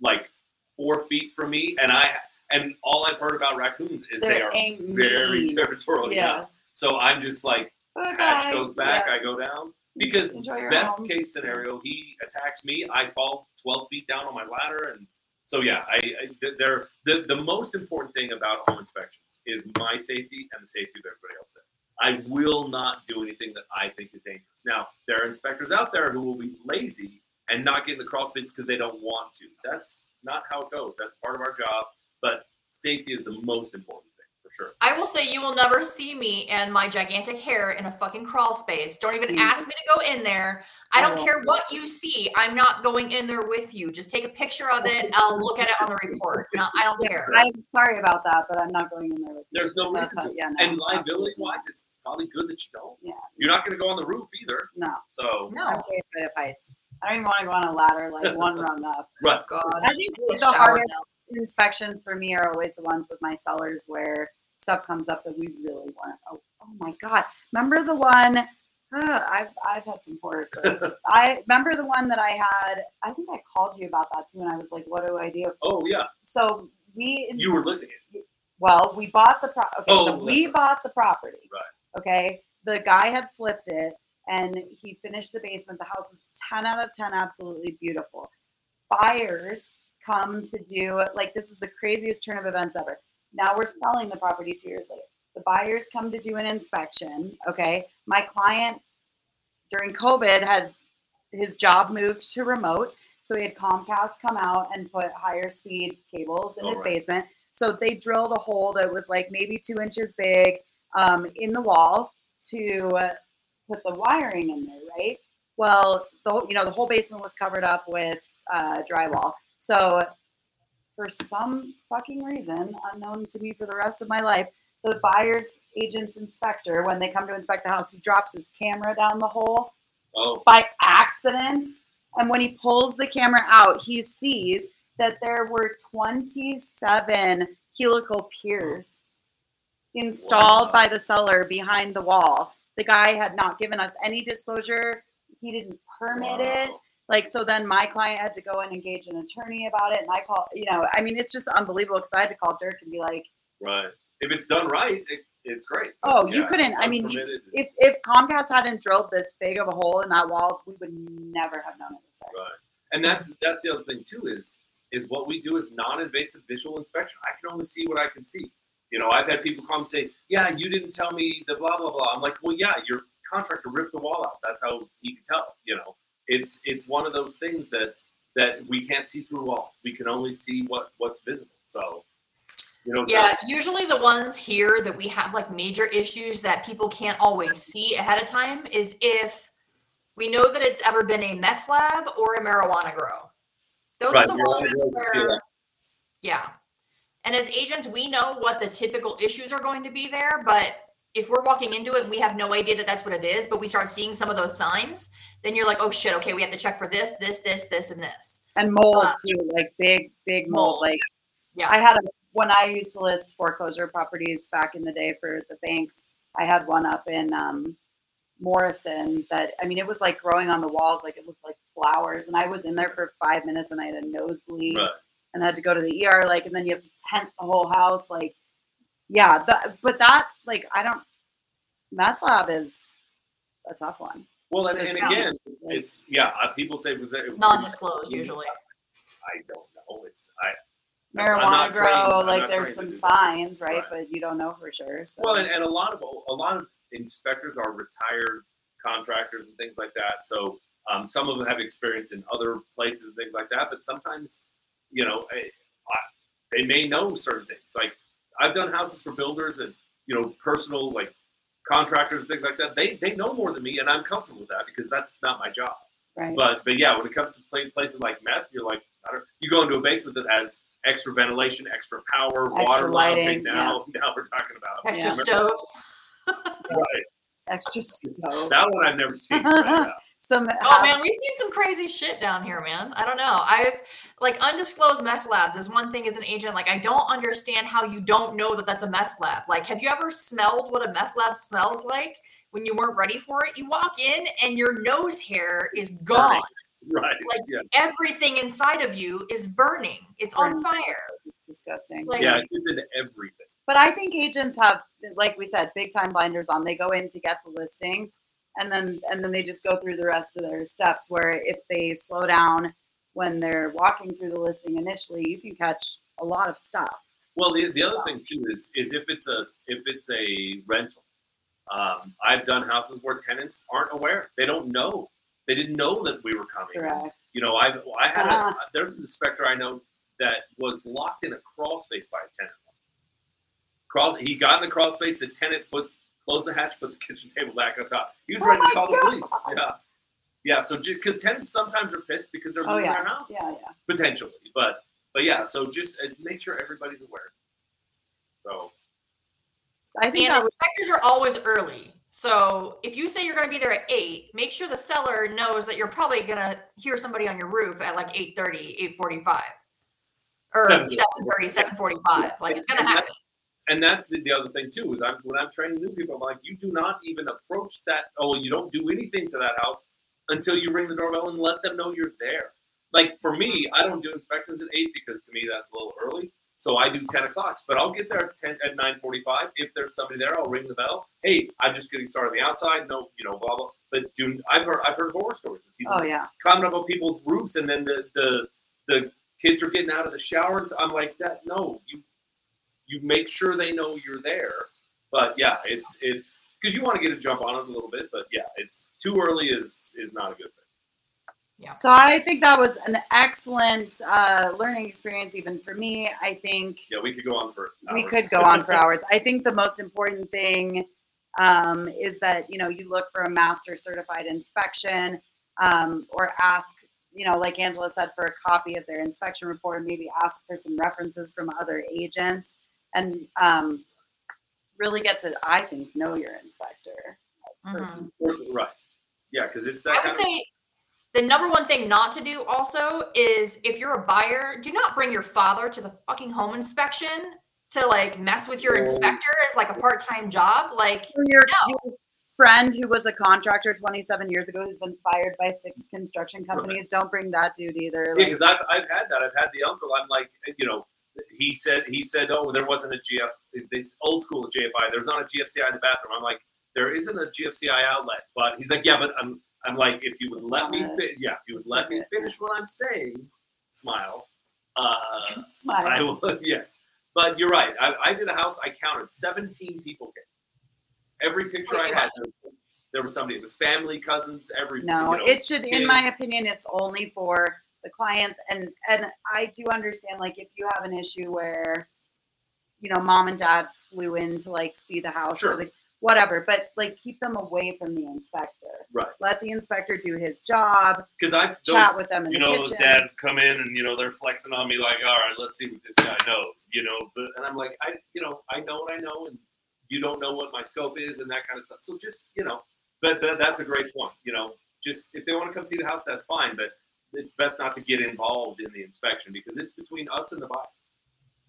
like four feet from me, and I and all I've heard about raccoons is they they're are ang- very territorial. Yeah. Yes. So I'm just like Bye, hatch goes back, Yeah. I go down because best home. case scenario, he attacks me. I fall 12 feet down on my ladder, and so yeah, I, I they're the the most important thing about home inspections is my safety and the safety of everybody else there. I will not do anything that I think is dangerous. Now, there are inspectors out there who will be lazy and not get in the crawl space because they don't want to. That's not how it goes. That's part of our job, but safety is the most important sure. I will say you will never see me and my gigantic hair in a fucking crawl space. Don't even ask me to go in there. I don't Oh. care what you see. I'm not going in there with you. Just take a picture of it. I'll look at it on the report. No, I don't care. I'm sorry about that, but I'm not going in there with you. There's no That's reason how- to. yeah, no, and liability wise, it's probably good that you don't. Yeah. You're not going to go on the roof either. No, So, No. I'm terrified of heights. I don't even want to go on a ladder like one rung up. right. God. I think the hardest now. inspections for me are always the ones with my sellers where stuff comes up that we really want. Oh, oh my god! Remember the one? Uh, I've I've had some horror stories. I remember the one that I had. I think I called you about that too, and I was like, "What do I do?" Oh, yeah. So we You were listening. well, we bought the pro. Okay, Oh, so we right. bought the property. Right. Okay, the guy had flipped it, and he finished the basement. The house was ten out of ten, absolutely beautiful. Buyers come to do like this is the craziest turn of events ever. Now we're selling the property two years later. The buyers come to do an inspection. Okay, my client during COVID had his job moved to remote, so he had Comcast come out and put higher speed cables in Oh, his right. basement. So they drilled a hole that was like maybe two inches big um, in the wall to uh, put the wiring in there, right? Well, the whole, you know the whole basement was covered up with uh, drywall. So for some fucking reason, unknown to me for the rest of my life, the buyer's agent's inspector, when they come to inspect the house, he drops his camera down the hole Oh, by accident. And when he pulls the camera out, he sees that there were 27 helical piers installed Wow. by the seller behind the wall. The guy had not given us any disclosure. He didn't permit Wow. it. Like, so then my client had to go and engage an attorney about it. And I call, you know, I mean, it's just unbelievable because I had to call Dirk and be like, right. If it's done right, it, it's great. Oh, But, you couldn't- I mean, you- if, if Comcast hadn't drilled this big of a hole in that wall, we would never have known it was there. Right. And that's that's the other thing too is is what we do is non-invasive visual inspection. I can only see what I can see. You know, I've had people come and say, "Yeah, you didn't tell me the blah blah blah." I'm like, "Well, yeah, your contractor ripped the wall out. That's how he could tell." You know, it's it's one of those things that that we can't see through walls. We can only see what what's visible. So, you know, Yeah, usually the ones here that we have like major issues that people can't always see ahead of time is if we know that it's ever been a meth lab or a marijuana grow. Those Right, are the ones where, yeah. yeah. And as agents, we know what the typical issues are going to be there, but if we're walking into it and we have no idea that that's what it is, but we start seeing some of those signs, then you're like, oh shit, okay, we have to check for this, this, this, this, and this. And mold Uh, too, like big, big mold. mold. Like Yeah. I had a when I used to list foreclosure properties back in the day for the banks. I had one up in um, Morrison that I mean, it was like growing on the walls, like it looked like flowers. And I was in there for five minutes, and I had a nosebleed, right. and had to go to the ER. Like, and then you have to tent the whole house. Like, yeah, that, but that like I don't. Meth lab is a tough one. Well, and, and again, it's, it's yeah. uh, People say was it Non-disclosed usually. I don't know. It's I. I'm Marijuana not grow, trained- like there's some signs, right? Right. But you don't know for sure. So. Well, and, and a lot of a lot of inspectors are retired contractors and things like that. So Um, some of them have experience in other places and things like that, but sometimes, you know, I, I, they may know certain things. Like I've done houses for builders and you know personal like contractors and things like that. They they know more than me, and I'm comfortable with that because that's not my job. Right. But but yeah, when it comes to places like meth, you're like, I don't, you go into a basement that has extra ventilation, extra power, Extra water lighting, Now now we're talking about Extra Yeah. stoves. Right. Extra stove. that one I've never seen. right. Some Oh house- man, we've seen some crazy shit down here, man. I don't know. I've like undisclosed meth labs is one thing as an agent. Like I don't understand how you don't know that that's a meth lab. Like, have you ever smelled what a meth lab smells like when you weren't ready for it? You walk in and your nose hair is gone. Right. Like yes. everything inside of you is burning. It's on Burns. fire. disgusting. Like- Yeah, it's in everything. But I think agents have, like we said, big time blinders on. They go in to get the listing, and then and then they just go through the rest of their steps. Where if they slow down when they're walking through the listing initially, you can catch a lot of stuff. Well, the, the other thing too is is if it's a if it's a rental. Um, I've done houses where tenants aren't aware. They don't know. They didn't know that we were coming. Correct. You know, I've I had Ah. a there's an inspector I know that was locked in a crawl space by a tenant once. Crawls he got in the crawl space, the tenant put closed the hatch, put the kitchen table back on top. He was Oh ready to call the police. Yeah. Yeah, so because tenants sometimes are pissed because they're Oh losing yeah. their house Yeah, yeah. potentially, but but yeah, so just uh, make sure everybody's aware. So I think And that was inspectors are always early. So if you say you're going to be there at eight, make sure the seller knows that you're probably going to hear somebody on your roof at like 8.30, 8.45. Or 7:30. 7.30, 7.45. Like it's going to And happen. that's- and that's the, the other thing too is I'm when I'm training new people, I'm like, you do not even approach that. Oh, you don't do anything to that house until you ring the doorbell and let them know you're there. Like for me, I don't do inspections at eight because to me that's a little early. So I do ten o'clock, but I'll get there at ten at nine forty-five. If there's somebody there, I'll ring the bell. Hey, I'm just getting started on the outside. No, you know, blah blah. But do I've heard I've heard horror stories of people oh yeah. climbing up on people's roofs and then the the the kids are getting out of the shower. And I'm like that. No, you you make sure they know you're there. But yeah, it's it's because you want to get a jump on it a little bit. But yeah, it's too early is is not a good thing. Yeah. So I think that was an excellent uh, learning experience, even for me. I think Yeah, we could go on for. we could go on for hours. I think the most important thing um, is that you know you look for a master certified inspection um, or ask you know like Angela said for a copy of their inspection report. Maybe ask for some references from other agents and um, really get to I think know your inspector. Mhm. Person. Of course, right. Yeah, because it's that I kind would say the number one thing not to do also is if you're a buyer, do not bring your father to the fucking home inspection to like mess with your Oh. inspector as like a part-time job. Like your, No. your friend who was a contractor 27 years ago who's been fired by six construction companies, don't bring that dude either. of. Yeah, Like, because I've, I've had that. I've had the uncle. I'm like, you know, he said he said, oh, there wasn't a GF. This old school GFI. There's not a GFCI in the bathroom. I'm like, there isn't a GFCI outlet. But he's like, yeah, but I'm I'm like, if you would It's let me, fi- yeah, if you would it's let me a- finish what I'm saying, smile. Uh, smile. I will. Yes, but you're right. I, I did a house. I counted 17 people came. Every picture I had, there was, somebody. It was family, cousins, every. No, you know, it should, in my opinion, it's only for the clients. And and I do understand, like, if you have an issue where, you know, mom and dad flew in to like see the house Sure. or the whatever, but like keep them away from the inspector. Right. Let the inspector do his job. because I those, chat with them in you the know kitchen. those dads come in and you know they're flexing on me like, all right, let's see what this guy knows. You know, but, and I'm like, I you know I know what I know, and you don't know what my scope is and that kind of stuff. So just you know, but, but that's a great point. You know, just if they want to come see the house, that's fine, but it's best not to get involved in the inspection because it's between us and the buyer.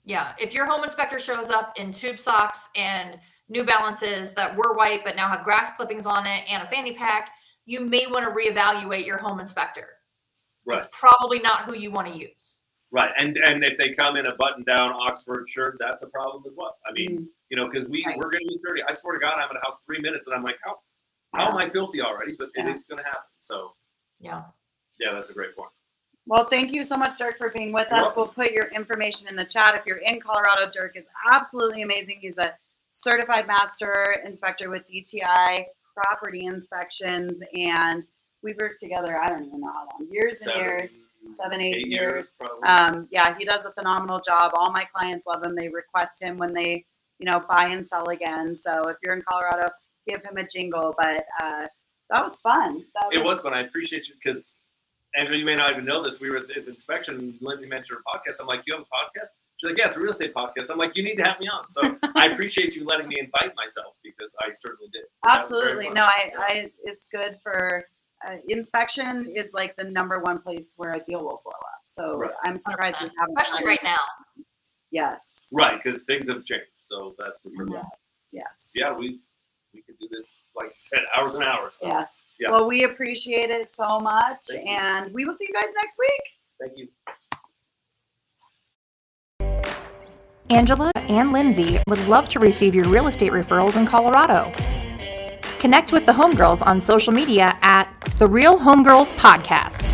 Yeah, if your home inspector shows up in tube socks and New Balances that were white but now have grass clippings on it and a fanny pack, you may want to reevaluate your home inspector. Right. It's probably not who you want to use. Right, and and if they come in a button-down Oxford shirt, that's a problem as well. I mean, Mm, you know, because we Right. we're going to getting dirty. I swear to God, I'm in a house three minutes, and I'm like, how how am I filthy already? But Yeah. it is going to happen. So Yeah. Yeah, that's a great point. Well, thank you so much, Dirk, for being with You're us. welcome. We'll put your information in the chat. If you're in Colorado, Dirk is absolutely amazing. He's a certified master inspector with DTI property inspections, and we've worked together. I don't even know how long, years and years, seven, eight, eight years. probably. Um, yeah, he does a phenomenal job. All my clients love him. They request him when they, you know, buy and sell again. So if you're in Colorado, give him a jingle. But uh, that was fun. That it was fun. I appreciate you because Angela, you may not even know this. We were at this inspection. Lyndsie mentioned her podcast. I'm like, you have a podcast? She's like, yeah, it's a real estate podcast. I'm like, you need to have me on. So I appreciate you letting me invite myself because I certainly did. That was very Absolutely. No, I, I, it's good for uh, inspection is like the number one place where a deal will blow up. So Right. I'm surprised you haven't. especially right now. Yes. Right, because things have changed. So that's for sure. Mhm. Yeah. Yes. Yeah, we we could do this, like you said, hours and hours. So Yes. Yeah. Well, we appreciate it so much, Thank you. and we will see you guys next week. thank you. Angela and Lyndsie would love to receive your real estate referrals in Colorado. Connect with the Homegirls on social media at The Real Homegirls Podcast.